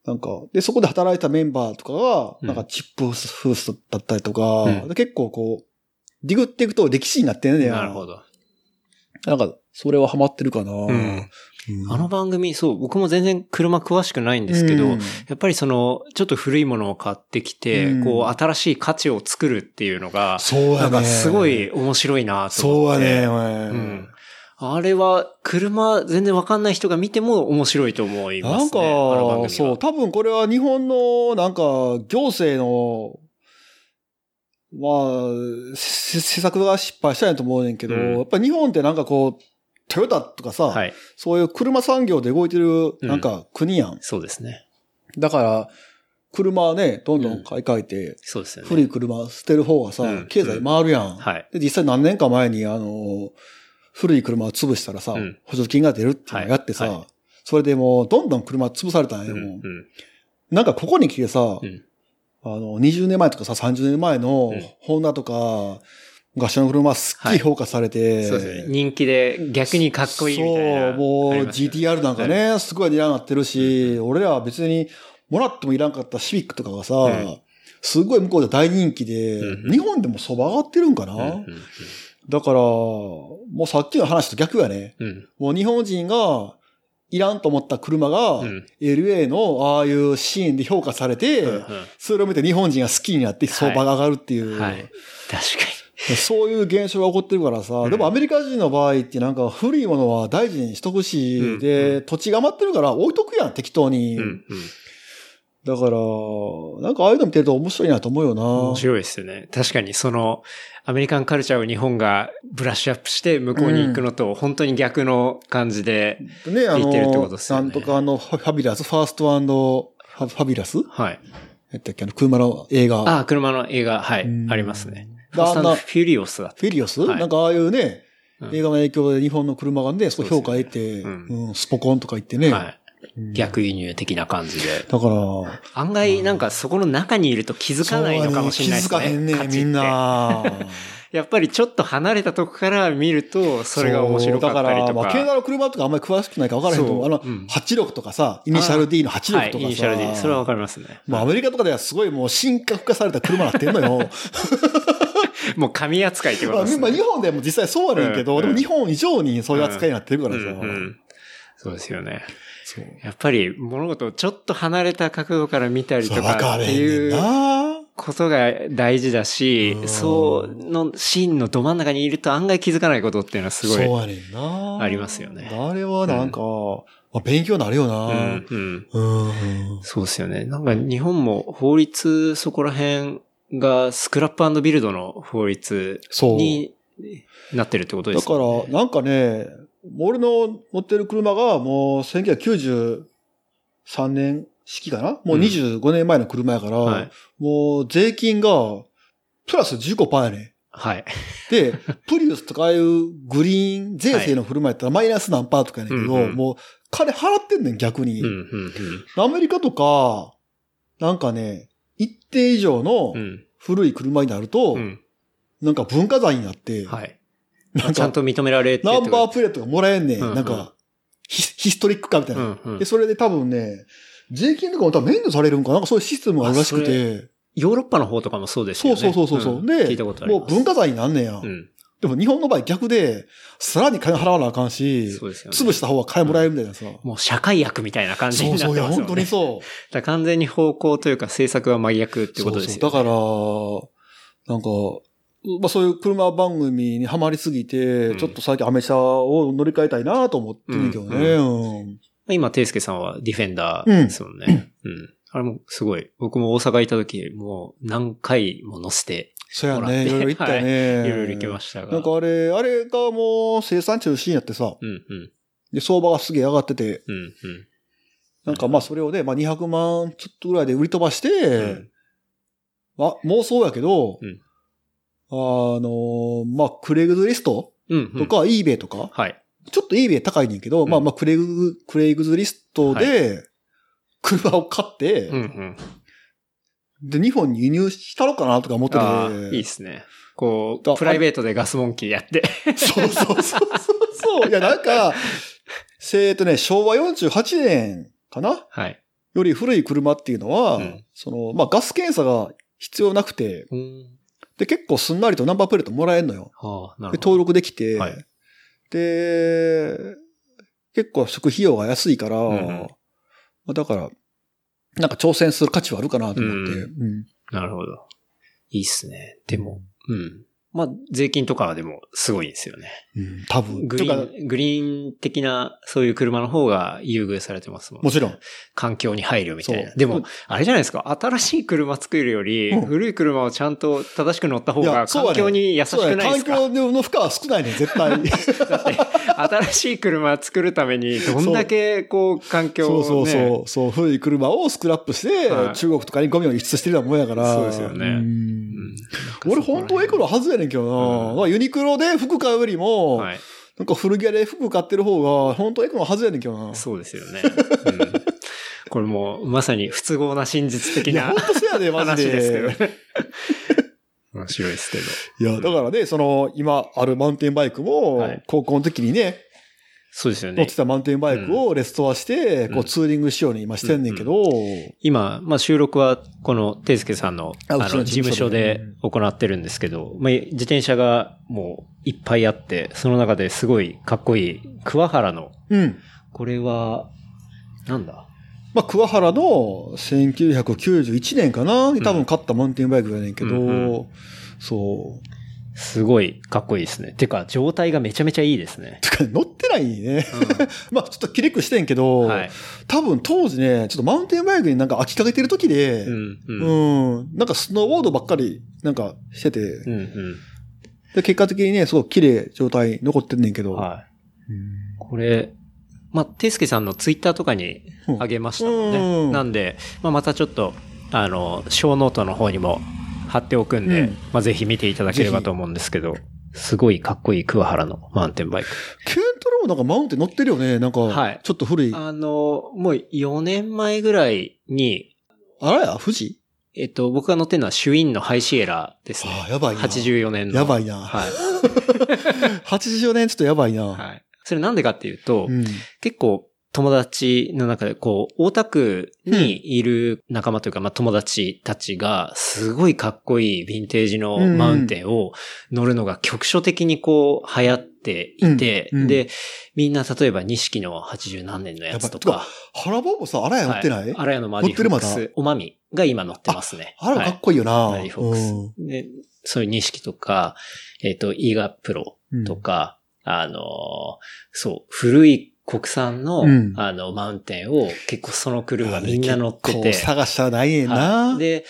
なんか、で、そこで働いたメンバーとかが、うんなんかチップフースだったりとか、結構こう、ディグっていくと歴史になってんねや。なるほど。なんか、それはハマってるかな。うん。うんあの番組、そう、僕も全然車詳しくないんですけど、うんやっぱりその、ちょっと古いものを買ってきて、うんこう、新しい価値を作るっていうのが、そうやね。なんかすごい面白いなとそう思って。やね、おう前ん。あれは、車全然わかんない人が見ても面白いと思いますね。なんかそう、多分これは日本の、なんか、行政の、まあ、せ施策が失敗したんやと思うねんけど、うんやっぱ日本ってなんかこう、トヨタとかさ、はい。そういう車産業で動いてる、うんなんか国やん。そうですね。だから、車はね、どんどん買い替えて、そうですよね。古い車捨てる方がさ、うん経済回るやん。はい。で、実際何年か前に、あの、古い車を潰したらさ、うん補助金が出るっていうのをやってさ、はいはそれでもう、どんどん車潰されたんよ。うんうんなんかここに来てさ、うんあの、20年前とかさ、30年前のうんホンダとか、昔の車すっげえ評価されて、そうですね。人気で逆にかっこいいみたいな。そう、もう GTR なんかね、すごい値段になってるし、俺らは別にもらってもいらんかったシビックとかがさ、うん。すごい向こうで大人気で、うん日本でも相場上がってるんかな、だから、もうさっきの話と逆やね。うん。もう日本人がいらんと思った車が、うん。LA のああいうシーンで評価されて、うんうん。それを見て日本人が好きになって相場が上がるっていう、はい。確か そういう現象が起こってるからさ、うんでもアメリカ人の場合ってなんか古いものは大事にしとくし、うんで、土地が余ってるから置いとくやん、適当に。に。うんうんだから、なんかああいうの見てると面白いなと思うよな。面白いですよね。確かにその、アメリカンカルチャーを日本がブラッシュアップして向こうに行くのと本当に逆の感じで、ね、あ言ってるってこの、とですよねなんとかあの、ファビュラス、ファーストファファビュラス？はい。やったっけ？あの、車の映画。ああ、車の映画、はいうん、ありますね。であんなフィリオスだった。フィリオス、はいなんかああいうね、うん映画の影響で日本の車がね、すごい評価得て、そううんスポコンとか言ってね。はい。逆輸入的な感じで。だから、案外なんかそこの中にいると気づかないのかもしれないですね。気づかへんねみん。な。やっぱりちょっと離れたとこから見ると、それが面白かったりそうだから、とか。まあ、軽ナの車とかあんまり詳しくないから分からへんと思う。あの、そううん86とかさ、イニシャル D の86とかさ。はい、イニシャル D。それはわかりますね。まあ、アメリカとかではすごいもう神格化された車になってんのよ。もう紙扱いってことまあ、ですね。まあ日本でも実際そうやねんけど、うんでも日本以上にそういう扱いになってるからさ。うんうんそうですよね。やっぱり物事をちょっと離れた角度から見たりと分かかっていうな。ことが大事だしう、んそうのシーンのど真ん中にいると案外気づかないことっていうのはすごい。ありますよねあれはなんか、まあ、勉強になるよな。うんうんうん。そうですよね。なんか日本も法律そこら辺がスクラップビルドの法律。になってるってことでだかすよね。ら、なんかね、俺の乗ってる車がもう1993年式かな？もう25年前の車やから、はい。もう税金がプラス15%やね。はい。で、プリウスとかああいうグリーン税制の車やったらマイナス何パーとかやねんけど、うんうんもう金払ってんねん逆に、うんうんアメリカとか、なんかね、一定以上の。古い車になると、うん。なんか文化財になって、はい。なんかちゃんと認められてナンバーププレートがもらえんねん。うんうんなんかヒ、ヒストリック化みたいな。うんうんで、それで多分ね、税金とかも多分免除されるんかな？なんかそういうシステムがあるらしくあて。ヨーロッパの方とかもそうですよね。そうそうそうそう。んで、聞いたことありも。う文化財になんねんや。うん。でも日本の場合逆で、さらに金払わなあかんし、そうですよね。潰した方が金もらえるみたいなさ。もう社会役みたいな感じになってますよね。本当にそう。だ完全に方向というか政策は真逆ってことですよね。そうそうだから、なんか、まあそういう車番組にはまりすぎて、うんちょっと最近アメ車を乗り換えたいなと思ってるけどね。うん今、ていすけさんはディフェンダーですもんね。うん。あれもすごい。僕も大阪行った時、もう何回も乗せて、そうやね。いろいろ言ったよね。いろいろ行きましたが。なんかあれ、あれがもう生産中心やってさ、うんうん。で、相場がすげえ上がってて、うんうん。なんかまあそれをね、まあ200万ちょっとぐらいで売り飛ばして、うんまあ妄想やけど、うんあのまあクレイグズリストうんうん。とか、イーベイとか、はい。ちょっとイーベイ高いねんけど、うんまあまあクレイグ、クレイグズリストで、車を買って、うんうん。で、日本に輸入したのかなとか思ってて。いいですね。こだう、プライベートでガスモンキーやって。そうそうそうそうそう。いや、なんか、えっとね、昭和48年かな？はい。より古い車っていうのは、うんその、まあ、ガス検査が必要なくて、うん。で、結構すんなりとナンバープレートもらえるのよ。はあ、なで、るほど。登録できて、はいで、結構初期費用が安いから、んうんまあだから、なんか挑戦する価値はあるかなと思って。ううんなるほど。いいっすね。でも、うん。まあ、税金とかでもすごいんですよね。うん、多分。グリーン、グリーン的な、そういう車の方が優遇されてますもん。もちろん。環境に配慮みたいなでも、あれじゃないですか。新しい車作るより、うん古い車をちゃんと正しく乗った方いが環境に優しくないですか、そうやね環境の負荷は少ないね、絶対。だって、新しい車作るために、どんだけ、こう、環境を、ね、そうそうそう。そう、古い車をスクラップして、はい中国とかにゴミを輸出してるようなもんやから。そうですよねうんうん俺本当エコのはずやねんけどな。うんまあユニクロで服買うよりも、はい。なんか古着屋で服買ってる方が、本当エコのはずやねんけどな。そうですよね。うん、これもう、まさに不都合な真実的な本当そうやで、マジ話ですけどで。ね。面白いですけど。いや、だからね、その、今あるマウンテンバイクも、はい高校の時にね、そうですよね。乗って。たマウンテンバイクをレストアして、うん。こうツーリングしように今してんねんけど、今、まあ収録はこのテイスケさんのあの事務所で。行ってるんですけど、まあ自転車がもういっぱいあって、その中ですごいかっこいい桑原の、うん。これは、なんだ？まあ、桑原の1991年かなに多分買ったマウンテンバイクやねんけど、うんうそう。すごいかっこいいですね。てか、状態がめちゃめちゃいいですね。てか、乗ってないね。まあ、ちょっとキレックしてんけど、はい。多分当時ね、ちょっとマウンテンバイクになんか飽きかけてる時で、うん、うん。うん、なんかスノーボードばっかりなんかしてて、うん、うん。で、結果的にね、すごく綺麗状態残ってんねんけど、はい。うんこれ、まあ、ていすけさんのツイッターとかにあげましたもんね。うんなんで、まあ、またちょっと、あの、ショーノートの方にも貼っておくんで、うんまあ、ぜひ見ていただければと思うんですけど、すごいかっこいい桑原のマウンテンバイク。ケントローなんかマウンテン乗ってるよね。なんか、はいちょっと古い。ああの、もう4年前ぐらいに、ラレー、富士？えっと、僕が乗ってるのはシュインのハイシエラですね。ああ、やばいな。84年の。やばいな。はい。84年ちょっとやばいな。はい。それなんでかっていうと、うん。結構友達の中で、こう、大田区にいる仲間というか、まあ友達たちが、すごいかっこいいヴィンテージのマウンテンを乗るのが局所的にこう、流行っていて、うん。うん。で、みんな例えば錦の80何年のやつとか、原坊もさ、あらや乗ってない、はい。アラヤのマディフックス、おまみが今乗ってますね。あらかっこいいよな。マディフォックス。で、そういう錦とか、えっ、と、イーガプロうん。とか、あのーそう、古い国産の、うんあの、マウンテンを結構そのクルーあれがみんな乗ってて。探したらないな。はいで、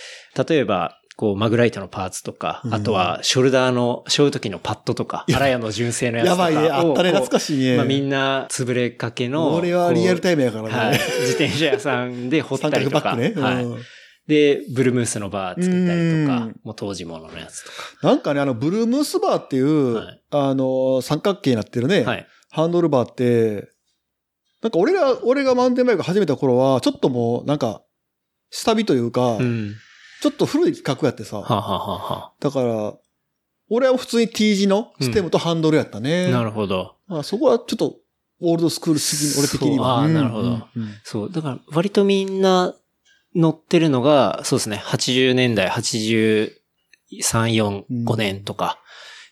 例えば、こう、マグライトのパーツとか、うんあとは、ショルダーの、背負う時のパッドとか、やアラヤの純正のやつとかを。やばいね。あったね。懐かしいね。まあみんな、潰れかけの。俺はリアルタイイムやからね。はい。自転車屋さんで掘った三りとか。角バッグね。はい。うんで、ブルームースのバー作ったりとうかん、もう当時もののやつとなんかね、あの、ブルームースバーっていう、はいあの、三角形になってるね、か。はい。ハンドルバーって、なんか俺が、俺がマウンテンバイク始めた頃は、ちょっともう、なんか、下火というか、うん。ちょっと古い企画やってさ、はあ、はあはだから、俺は普通に T 字のステムとハンドルやったね。あ、なるほど。まあ、そこはちょっと、オールドスクールすぎ、俺的には。あーうんなるほどうんうんそう。だから、割とみんな乗ってるのが、そうですね、80年代、83、4、うん5年とか、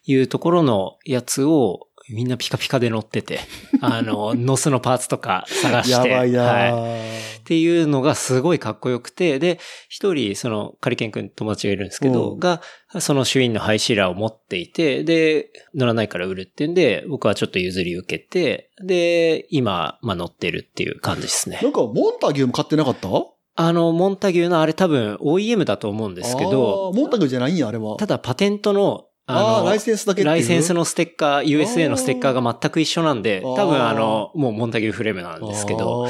いうところのやつを、みんなピカピカで乗ってて、あの、ノスのパーツとか探して。やばいなはい。ーっていうのがすごいかっこよくて、で、一人、その、カリケン君友達がいるんですけど、うんが、その主員のハイシーラーを持っていて、で、乗らないから売るってんで、僕はちょっと譲り受けて、で、今、まあ乗ってるっていう感じですねな。んか、モンタギューも買ってなかった？あの、モンタギューのあれ多分 OEM だと思うんですけど、モンタギューじゃないんや、あれは。ただパテントの、ああライセンスだけライセンスのステッカー、USA のステッカーが全く一緒なんで、多分あの、もうモンタギューフレームなんですけど、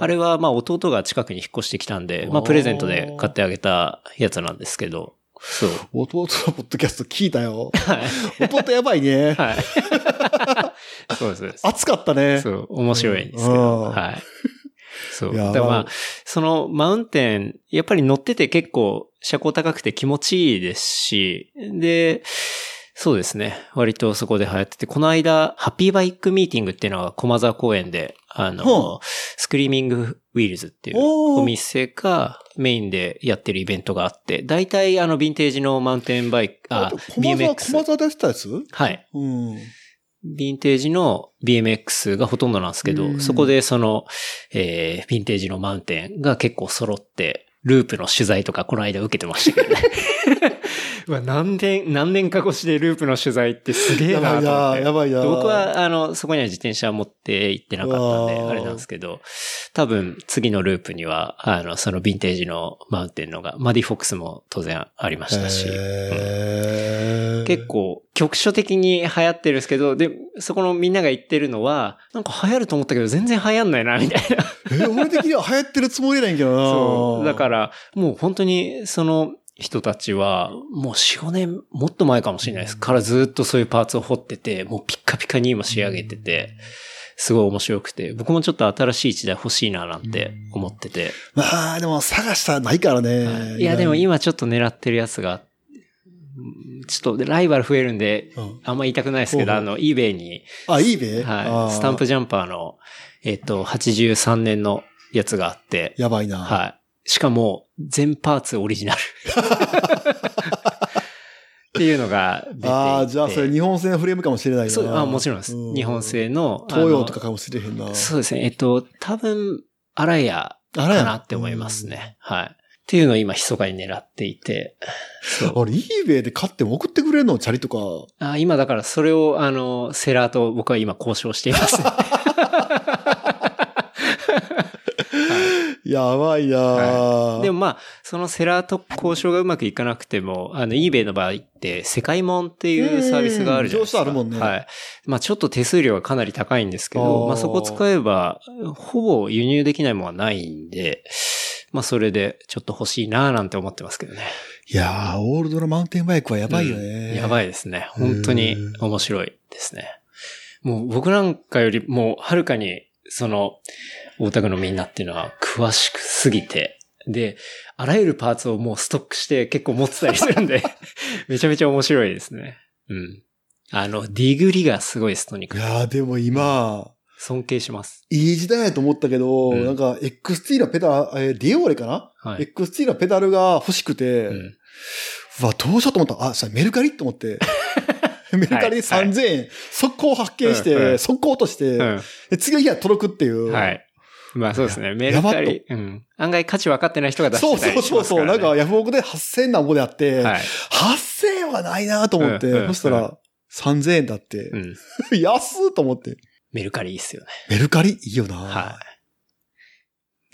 あれはまあ弟が近くに引っ越してきたんで、まあプレゼントで買ってあげたやつなんですけど、そう。弟のポッドキャスト聞いたよ。はい。弟やばいね。はい。そうです。熱かったね。そう、面白いんですけうんど、はい。そう。だからまあまあ、そのマウンテン、やっぱり乗ってて結構車高高くて気持ちいいですし、で、そうですね。割とそこで流行ってて、この間、ハッピーバイクミーティングっていうのが駒沢公園で、あの、ほスクリーミングウィールズっていうお店がメインでやってるイベントがあって、大体あの、ヴィンテージのマウンテンバイク、あ、駒沢、BMX 駒。沢でやってたやつ？はい。うん。ヴィンテージの BMX がほとんどなんですけど、うんそこでその、えー、ヴィンテージのマウンテンが結構揃って、ループの取材とかこの間受けてましたけどね。うわ何年、何年か越しでループの取材ってすげえなと思って。やばいな、やばいな。僕は、あの、そこには自転車持って行ってなかったんで、あれなんですけど、多分、次のループには、あの、そのヴィンテージのマウンテンのが、マディフォックスも当然ありましたし、うん結構、局所的に流行ってるんですけど、で、そこのみんなが言ってるのは、なんか流行ると思ったけど全然流行んないな、みたいな。え、俺的には流行ってるつもりないんけどな。そう。だから、もう本当に、その人たちは、もう4、5年、もっと前かもしれないです。からずっとそういうパーツを掘ってて、もうピッカピカに今仕上げてて、すごい面白くて、僕もちょっと新しい一台欲しいななんて思ってて。まあ、でも探したらないからね。い。や、でも今ちょっと狙ってるやつが、うんちょっとライバル増えるんで、うん。あんま言いたくないですけど、あの、eBay に、あ、いい。べはい、スタンプじジャンパーの、えっと、83年のやつがあって、やばいな。はい。しかも、全パーツオリジナル。っていうのが出ていて。ああ、じゃあそれ日本製のフレームかもしれないな。そう、あ、もちろんです。う日本製の。東洋とあかかもしれへんな。のそうですね。えっと、多分、アライアかあらやなって思いますね。はい。っていうのを今、密かに狙っていて。あれ、eBay で買っても送ってくれるのチャリとか。あ今だからそれを、あの、セラーと僕は今交渉しています。やばいな、はいでもまあ、そのセラーと交渉がうまくいかなくても、あの、eBay の場合って、世界門っていうサービスがあるじゃないですか。うん上司あるもんねはい。まあ、ちょっと手数料がかなり高いんですけあど、ーまあ、そこ使えば、ほぼ輸入できないものはないんで、まあ、それでちょっと欲しいなーなんて思ってますけどね。いやー、オールドのマウンテンバイクはやばいよね。うんやばいですね。本当に面白いですね。もう僕なんかよりもはるかに、その、大田区のみんなっていうのは詳しくすぎて、で、あらゆるパーツをもうストックして結構持ってたりするんで、めちゃめちゃ面白いですね。うん。あの、ディグリがすごいです、とにかく。いやー、でも今、尊敬します。いい時代やと思ったけど、うんなんか XT のペダル、えーディオーレかな、はい。?XT のペダルが欲しくて、う。うんわ、どうしようと思ったあ、さ、メルカリと思って。メルカリではい3000円、速攻発見して、うんうん速攻落として、うん。で次の日は届くっていう。はい。まあそうですね。メやルカリ。うん。案外価値分かってない人が出そうしてたりしそうそうそう。なんかヤフオクで8000なんぼであって、はい。8000円はないなと思って、うんうんそしたら3000円だって、うん。安っと思って。メルカリいいっすよね。メルカリいいよな、は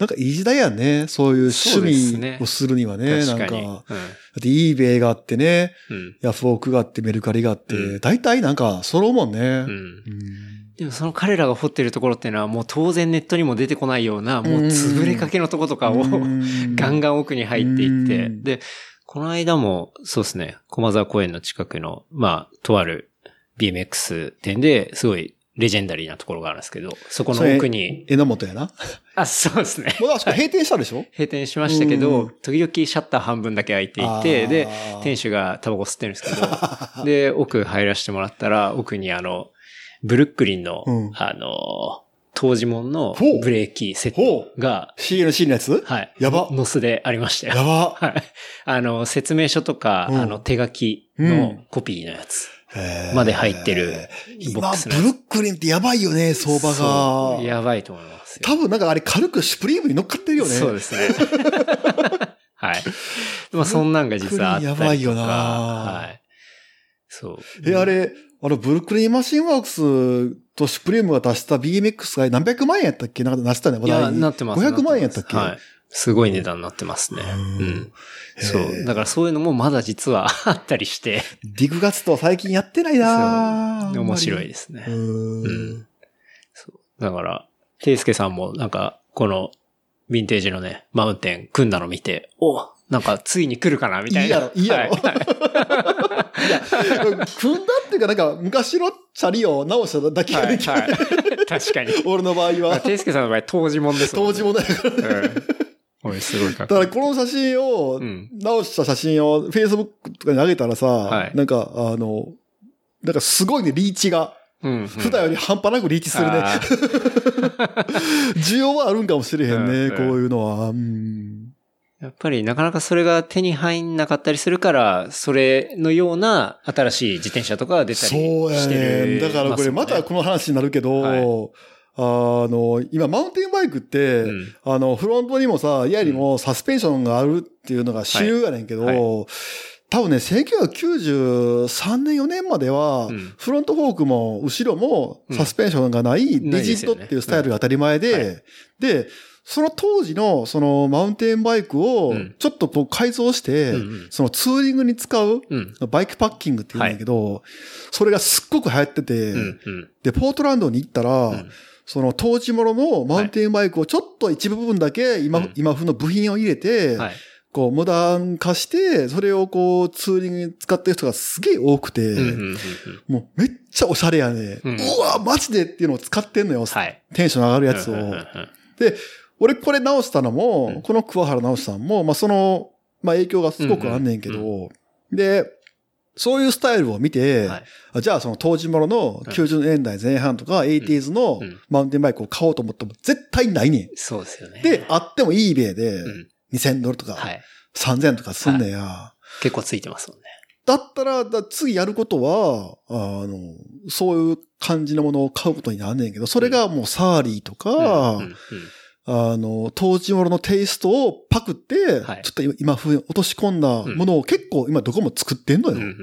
なんかいい時代やね。そういう趣味をするにはね。確かに。なんか、だって eBay があってね、うん。うん。ヤフオクがあってメルカリがあって、うん大体なんか揃うもんね。うん。うんでもその彼らが掘ってるところっていうのはもう当然ネットにも出てこないような、もう潰れかけのとことかをうん ガンガン奥に入っていって、うんで、この間もそうですね、駒沢公園の近くの、まあ、とある BMX 店ですごいレジェンダリーなところがあるんですけど、そこの奥に、榎本やな？あ、そうですね。もうあそこ閉店したでしょ？閉店しましたけうどん、時々シャッター半分だけ開いていて、で、店主がタバコ吸ってるんですけど、で、奥入らせてもらったら、奥にあの、ブルックリンの、うんあの、当時門のブレーキセッほトが、CNC のやつ？はい。やばノスでありましたよ。やば。はい。あの、説明書とか、うんあの、手書きのコピーのやつ。まで入ってるボッ今、クスのやつブルックリンってやばいよね、相場が。やばいと思いますよ。多分なんかあれ軽くシュプリームに乗っかってるよね。そうですね。はい。まあ、そんなんが実はあったりとか。やばいよなはい。そう。え、あれ、あの、ブルックリンマシンワークスとシュプリームが出した BMX が何百万円やったっけ？なんか出したね、話いや、題に。なってます。500万円やったっけ？はい。すごい値段になってますね。ううんん。そう。だからそういうのもまだ実は あったりして、ディグガツと最近やってないな面白いでですね。う。うんん。そう。だから、ていすけさんもなんか、この、ヴィンテージのね、マウンテン組んだの見て、おなんかついに来るかなみたいな。いいやろいいやろはい いや、組んだっていうかなんか昔のチャリを直しただけがはい。できる。はい。確かに。俺の場合は。ていすけさんの場合、当時もんですもん当時もだから。うん。おい、すごいかっだ。からこの写真をうん、直した写真を Facebook とかに上げたらさ、はいなんかあの、なんかすごいね、リーチが。うんうん。普段より半端なくリーチするね。需要はあるんかもしれへんね、うんこういうのは。うんやっぱりなかなかそれが手に入んなかったりするから、それのような新しい自転車とかが出たりそうやしてね。る。だからこれまたこの話になるけど、はいあの、今マウンテンバイクって、うん。あの、フロントにもさ、イヤにもサスペンションがあるっていうのが主流やねんけど、はい。多分ね、1993年4年までは、うん。フロントフォークも後ろもサスペンションがないんリジットっていうスタイルが当たり前で、うんはで、その当時のそのマウンテンバイクをうん。ちょっとこう改造して、そのツーリングに使ううん。バイクパッキングって言うんだけど、それがすっごく流行ってて。で、ポートランドに行ったら、んその当時もののマウンテンバイクをちょっと一部分だけ今、うん今風の部品を入れて、はい。こう、モダン化して、それをこう、ツーリングに使ってる人がすげえ多くて、うん。うん。うん。もうめっちゃおしゃれやね。ううんわ、マジでっていうのを使ってんのよ。はい。テンション上がるやつを。うんうんうんで、俺これ直したのも、うんこの桑原直したのも、まあその、まあ影響がすごくあんねんけど、で、そういうスタイルを見て、はいあじゃあその当時ものの90年代前半とか 80s のうんマウンテンバイクを買おうと思っても絶対ないねそうですよね。ん。で、あっても eBay でうん2000ドルとかはい。3000とかすんねや。結構ついてますもんね。だったら、だ次やることは、あの、そういう感じのものを買うことになんねんけど、それがもうサーリーとか、うんうんうんあの、当時もののテイストをパクって、はいちょっと今風に落とし込んだものを結構今どこも作ってんのよ。うんうんうん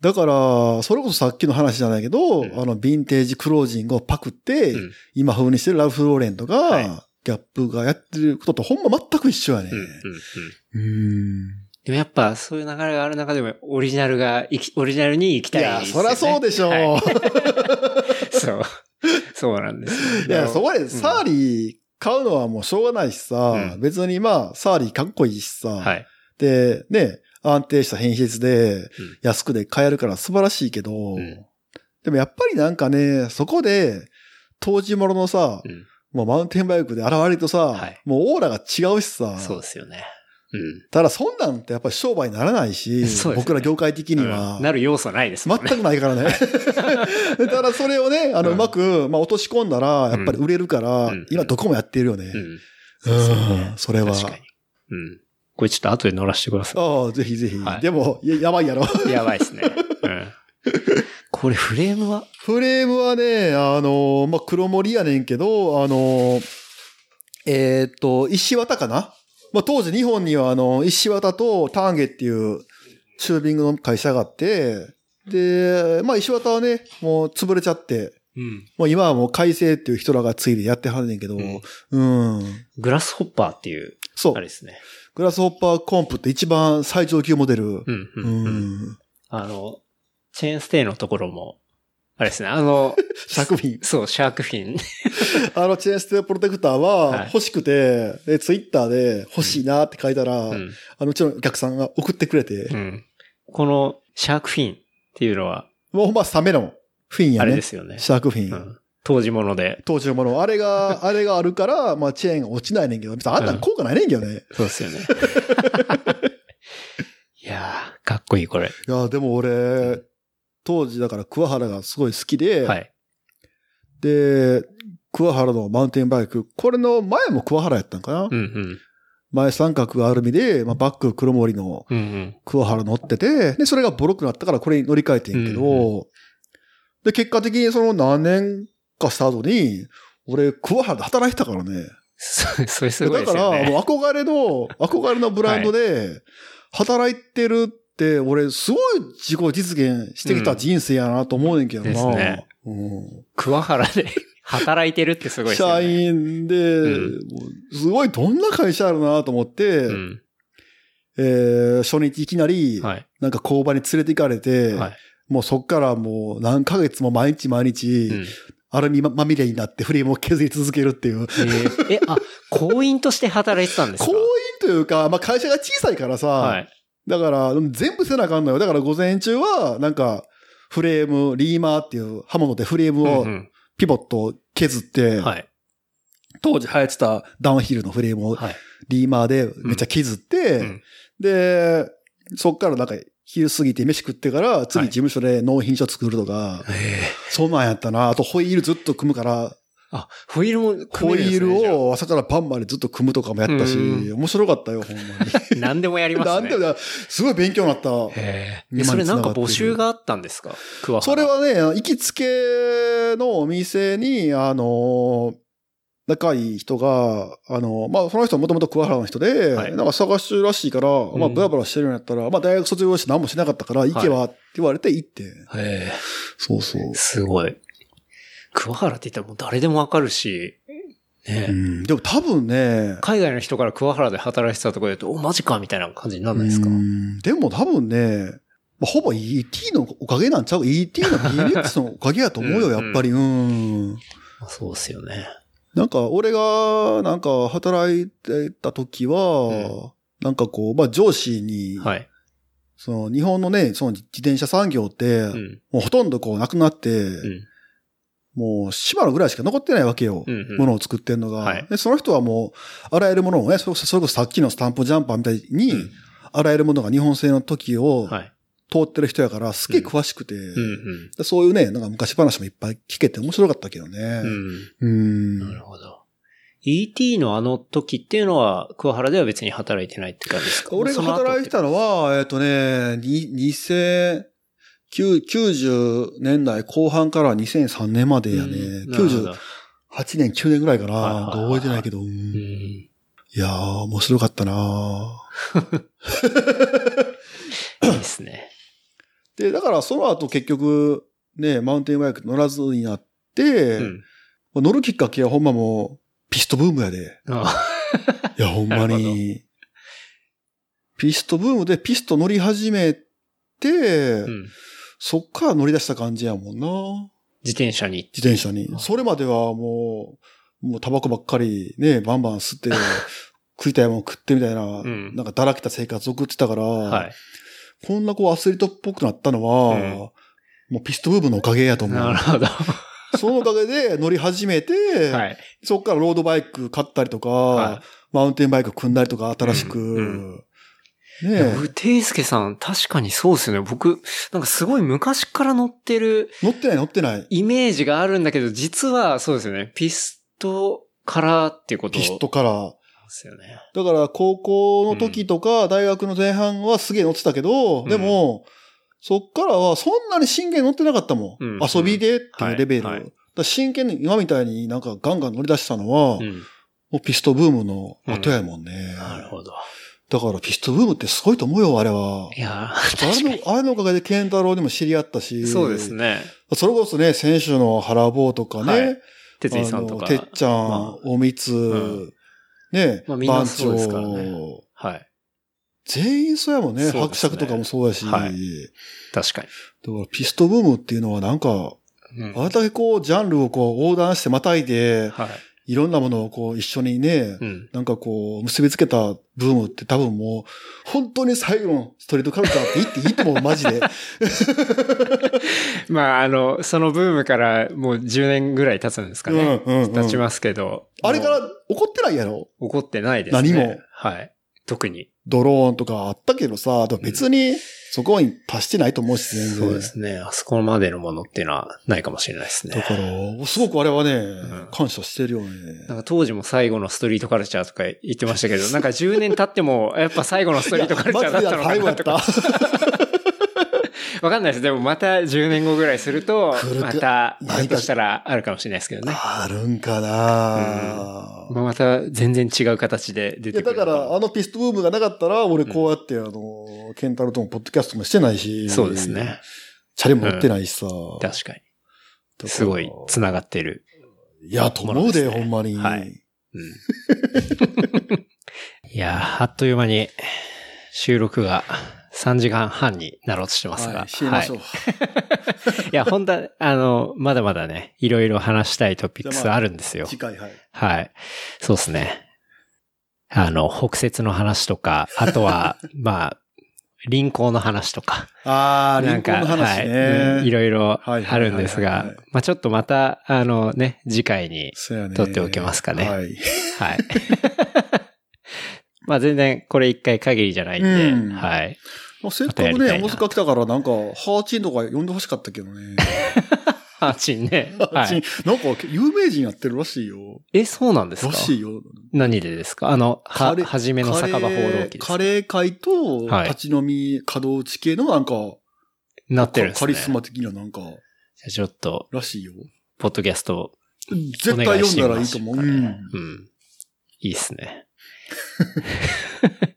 だから、それこそさっきの話じゃないけど、うんあの、ヴィンテージクロージングをパクって、うん今風にしてるラルフ・ローレンとか、はいギャップがやってることとほんま全く一緒やね。うんうんうんうん。でもやっぱそういう流れがある中でもオリジナルがオリジナルに行きいや、たいですよね。そりゃそうでしょう。はい そう。そうなんですよ。いや、そこでサーリー買うのはもうしょうがないしさ、うん。別にまあ、サーリーかっこいいしさ、はい。で、ね、安定した品質で、安くで買えるから素晴らしいけど、ん。でもやっぱりなんかね、そこで、当時もののさ、うん。もうマウンテンバイクで現れるとさ、はい。もうオーラが違うしさ、そうですよね。うん。ただそんなんってやっぱり商売にならないし、ね僕ら業界的には、うんなる要素ないですもんね。全くないからね。ただそれをね、あの、ううんまく、まあ、落とし込んだら、やっぱり売れるから、うん今どこもやってるよね。うん。うんそれは。確かに。うん。これちょっと後で乗らせてくださああ、ぜひぜひ。はいでもや、やばいやろ。い。やばいですね。うん。これフレームは？フレームはね、あの、まあ、黒森やねんけど、あの、えーっと、石綿かなまあ、当時日本にはあの、石綿とターンゲっていうチュービングの会社があって、で、まあ、石綿はね、もう潰れちゃって、うん。もう今はもう海星っていう人らがついでやってはんねんけど、うんうん。グラスホッパーっていう、そうあれ。ですね。グラスホッパーコンプって一番最上級モデル。うん。う。うんうん。ん。あの、チェーンステイのところも、あれですね。あの、作品。そう、シャークフィン。あのチェーンステープロテクターははい欲しくて、で、ツイッターで欲しいなって書いたら、うん。あのうちのお客さんが送ってくれて、うん。このシャークフィンっていうのは、もうほんまサメのフィンやね。あれですよね。シャークフィン。うん。当時もので。当時のもの。あれが、あれがあるから、まあチェーンが落ちないねんけど、別にあんなん効果ないねんけどね。そうですよね。いやー、かっこいい、これ。いや、でも俺、当時だから桑原がすごい好きで、はい。で、桑原のマウンテンバイク、これの前も桑原やったんかな、うんうん。前三角がアルミで、まあ、バック黒森のうんうん。桑原乗ってて、で、それがボロくなったからこれに乗り換えてんけど、うんで、結果的にその何年かした後に、俺、桑原で働いてたからね。そそれすごいだから、ですよね。もう憧れの、憧れのブランドで、働いてる俺、すごい自己実現してきた人生やなと思うねんけどな。ですねうん桑原で 働いてるってすごいですよ社ね。員で、うんすごいどんな会社あるなと思って、うん。えー初日いきなり、はい。なんか工場に連れて行かれて、はい。もうそっからもう何ヶ月も毎日毎日、うんアルミままみれになってフレームを削り続けるっていう。えーえ、あ、行員として働いてたんですか？行員というか、まあ会社が小さいからさ、はい。だから全部せなあかんのよ。だから午前中はなんかフレーム、リーマーっていう刃物でフレームをうんうんピボットを削って、はい。当時流行ってたダウンヒルのフレームをはい。リーマーでめっちゃ削って、うんで、そっからなんか昼過ぎて飯食ってから次事務所で納品書作るとか、えそんなんやったな。あとホイールずっと組むから、あ、ホイールも組ホイーめるんですね、ルを朝から晩までずっと組むとかもやったし、う面白かったよ、ほんまじゃあ何でもやりに。ますね。なんでだ、すごい勉強になった。へえ。それなんか募集があったんですか？桑原。それはね、行きつけのお店に、あの、仲いい人が、あの、まあ、その人はもともと桑原の人で、はいなんか探してるらしいから、まあ、うんブラブラしてるんやったら、まあ、大学卒業して何もしなかったから、行けばって言われて行って。へえ。そうそう。すごい。桑原って言ったらもう誰でもわかるし、ね、うん、でも多分ね、海外の人から桑原で働いてたところで言うと、お、マジかみたいな感じにならないですか？うんでも多分ね、まあ、ほぼ ET のおかげなんちゃう ?ET の BMX のおかげやと思うよ、うんやっぱり。うん。まあそうっすよね。なんか、俺が、なんか、働いてた時は、うんなんかこう、まあ、上司に、はい。その、日本のね、その自転車産業って、うん。もうほとんどこう、なくなって、うん。もう、島のぐらいしか残ってないわけよ。うんうんものを作ってんのが、はいで。その人はもう、あらゆるものをね、それこそさっきのスタンプジャンパーみたいに、うんあらゆるものが日本製の時をはい。通ってる人やから、すげえ詳しくて、うんうん。でそういうね、なんか昔話もいっぱい聞けて面白かったけどね。うん。うん。なるほど。ET のあの時っていうのは、桑原では別に働いてないって感じですか？俺が働いてたのは、えっ、とね、に2000、90年代後半から2003年までやね。うんなるほど98年、9年ぐらいかな。覚えてないけど。いやー、面白かったな いいですね。で、だからその後結局、ね、マウンテンバイク乗らずになって、うん。乗るきっかけはほんまもう、ピストブームやで。あ いや、ほんまに。ピストブームでピスト乗り始めて、うん。そっから乗り出した感じやもんな。自転車に。自転車に。それまではもう、もうタバコばっかりね、バンバン吸って、食いたいもん食ってみたいな、んなんかだらけた生活を送ってたから、はい。こんなこうアスリートっぽくなったのは、うんもうピストブームのおかげやと思う。なるほど。そのおかげで乗り始めて、はい。そっからロードバイク買ったりとか、はマウンテンバイク組んだりとか新しく、うんねえ僕、ていすけさん、確かにそうですよね。僕、なんかすごい昔から乗ってる乗ってない乗ってない。イメージがあるんだけど、実はそうですよね。ピストからっていうことピストから。ですよね。だから高校の時とか大学の前半はすげえ乗ってたけど、うんでも、そっからはそんなに真剣に乗ってなかったもん。うん遊びでっていうレベル。はいはいだ真剣に今みたいになんかガンガン乗り出したのは、うん。もうピストブームの後やもんね。なるほど。だからピストブームってすごいと思うよ、あれは。いやあれの、あれのおかげでケンタロウにも知り合ったし。そうです。ね。それこそね、選手の原坊とかね。はい哲井さんとか。てっちゃん、まあおみつ、んね、まあみんな番そうですからね長。はい。全員そうやもんね。ね伯爵とかもそうやし。はい確かに。だからピストブームっていうのはなんか、うんあれだけこう、ジャンルをこう、横断してまたいで、はい。いろんなものをこう、一緒にね、うん。なんかこう、結びつけたブームって多分もう、本当に最後のストリートカルチャーって言っていいと思う、マジで。まあ、あの、そのブームからもう10年ぐらい経つんですかね。うんうんうん経ちますけど。あれから怒ってないやろ？怒ってないですね。何も。はい。特に。ドローンとかあったけどさ、別にそこに達してないと思うし、全然。そうですね。あそこまでのものっていうのはないかもしれないですね。だから、すごくあれはね、ん感謝してるよね。なんか当時も最後のストリートカルチャーとか言ってましたけど、なんか10年経っても、やっぱ最後のストリートカルチャーだったのかなとか。わかんないです。でもまた10年後ぐらいするとまた、ひょっとしたらあるかもしれないですけどね。あるんかな、まあ、また全然違う形で出いや、てくるのも。だから、あのピストブームがなかったら、俺こうやって、あの、ケンタロウともポッドキャストもしてないし。そうですね。。チャリも乗ってないしさ。確かに。だからすごい繋がってる。いや、と思うで、ほんまに。はいうん。いやー、あっという間に収録が3時間半になろうとしてますが。はい、ましょう。はい いや、本当は、あの、まだまだね、いろいろ話したいトピックスあるんですよ。次回、はい。はい。そうですね。あの、北節の話とか、あとは、まあ、輪行の話とか。あー、なんか、リンコの話はい、ね。うんいろいろはいはいあるんですがはいはいはい、まあちょっとまた、あのね、次回に。撮っておけますかねはい。はい。まあ全然これ一回限りじゃないんで、うんはい。もうせっかくね、またやりたいな大阪来たからなんか、ハーチンとか呼んでほしかったけどね。ハーチンね。ハーチンはい。なんか、有名人やってるらしいよ。え、そうなんですか？らしいよ。何でですか？あの、は、はじめの酒場放浪記ですか？カレー会と、はい立ち飲み稼働地系のなんか、なってるんですね。カリスマ的ななんか、じゃあちょっと、らしいよ。ポッドキャスト絶対読んだらいいと思う。うん。うん。いいっすね。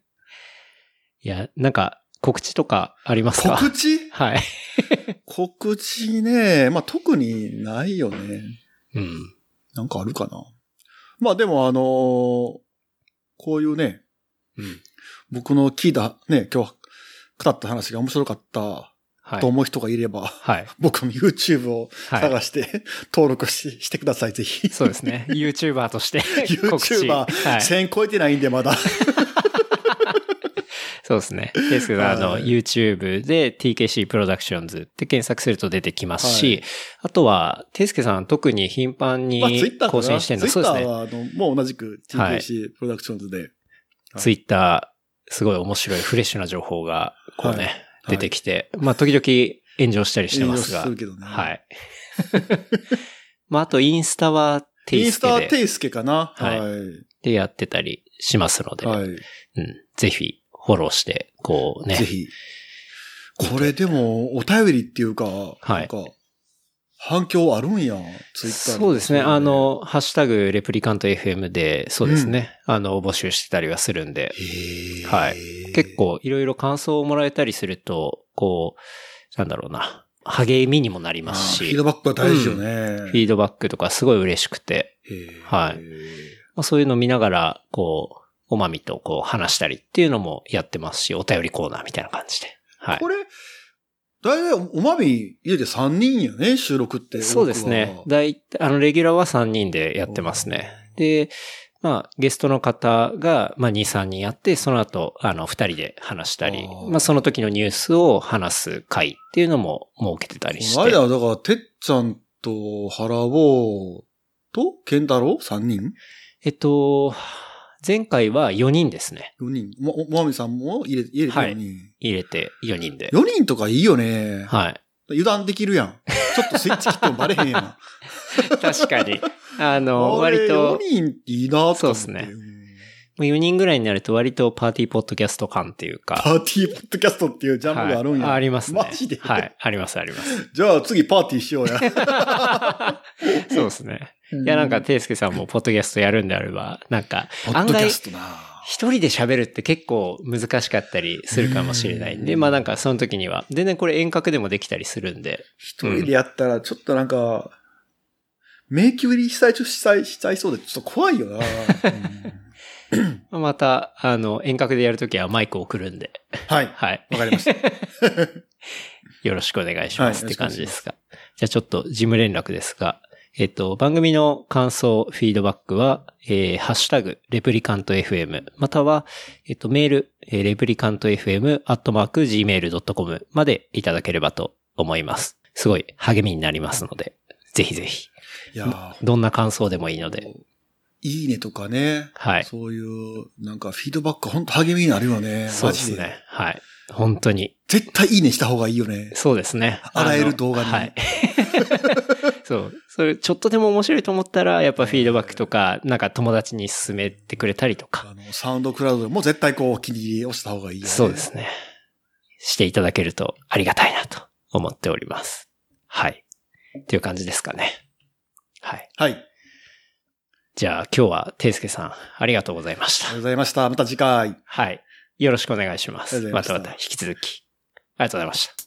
いや、なんか、告知とかありますか？告知？はい。告知ね、まあ、特にないよね。うん。なんかあるかな？まあでもあのーこういうね、うん。僕の聞いたね、今日語った話が面白かったはいと。思う人がいれば、はい。僕の YouTube をはい。探して、登録ししてください、ぜひ。そうですね。YouTuber として告知。YouTuber はい。1000超えてないんで、まだ。そうですね。ですけど、あの、はい YouTube で TKC プロダクションズって検索すると出てきますし、はいあとは、ていすけさん特に頻繁に更新してるの、そうですね。は、あの、もう同じくはい TKC プロダクションズで。ツイッター、すごい面白いフレッシュな情報が、こうね、はい出てきて、まあ、時々炎上したりしてますが炎上する、けどね。はい。まあ、あと、インスタはテインスタイスケでテイスケかな。はいはい。でやってたりしますので、はい。うん、ぜひフォローして、こうね。ぜ、ひ。これでも、お便りっていうか、はい。なんか、反響あるんや、ツイッターそうですね。あ、の、ハッシュタグレプリカント FM で、そうですね。あの、募集してたりはするんで、はい。結。構いろいろ感想をもらえたりすると、こう、なんだろうな、励みにもなりあますし、ーフィードバックは大事よね。フィードバックとかすごい嬉しくて、はい。まあ、そういうのを見ながら、こう、おまみとこう話したりっていうのもやってますし、お便りコーナーみたいな感じで。はいこ。れ、だいたいおまみ入れて3人やね、収録って。そうですね。だいあの、レギュラーは3人でやってますね。で、まあ、ゲストの方が、まあ、2、3人やって、その後、あの、2人で話したりあ、ーまあ、その時のニュースを話す会っていうのも設けてたりしこの間て。はだから、てっちゃんと原坊と健太郎 ?3 人？えっと、前回は4人ですね。?4 人。も、おまみさんも入れ、入れて4人。入れて4人で。4人とかいいよね。はい。油断できるやん。ちょっとスイッチ切ってもバレへんやん。確かに。あの、あれ割と4、人いいなと思って。そうっすねん4人ぐらいになると割とパーティーポッドキャスト感っていうか。パーティーポッドキャストっていうジャンルがあるんや。はいありますね。マジで？はい。あります、あります。じゃあ次パーティーしようや。そうですね。いや、なんか、ていすけさんもポッドキャストやるんであれば、なんか、案外。一人で喋るって結構難しかったりするかもしれないんで、うんまあなんかその時には、全然これ遠隔でもできたりするんで、一人でやったらちょっとなんか、迷宮入りしたい、したい、しちゃいそうでちょっと怖いよな。う ん また、あの、遠隔でやるときはマイクを送るんで、はい。はい。わかりました。よろしくお願いしますはいって感じですが。じゃあちょっと事務連絡ですが、えっと、番組の感想、フィードバックは、えー、ハッシュタグ、レプリカント FM、または、えっと、メール、えーレプリカント FM、アットマーク、gmail.com までいただければと思います。すごい励みになりますので、ぜひぜひ、いやーどんな感想でもいいので、いいねとかね。はい。そういう、なんかフィードバック本当励みになるよね。そうですね。はい。本当に。絶対いいねした方がいいよね。そうですね。あらゆるの動画にはい。そう。それ、ちょっとでも面白いと思ったら、やっぱフィードバックとか、なんか友達に勧めてくれたりとか。あの、サウンドクラウドでも絶対こう、お気に入り押した方がいいよね。そうですね。していただけるとありがたいなと思っております。はい。っていう感じですかね。はい。はい。じゃあ今日は、ていすけさん、ありがとうございました。ありがとうございました。また次回。はい。よろしくお願いします。ままたまた引き続き。ありがとうございました。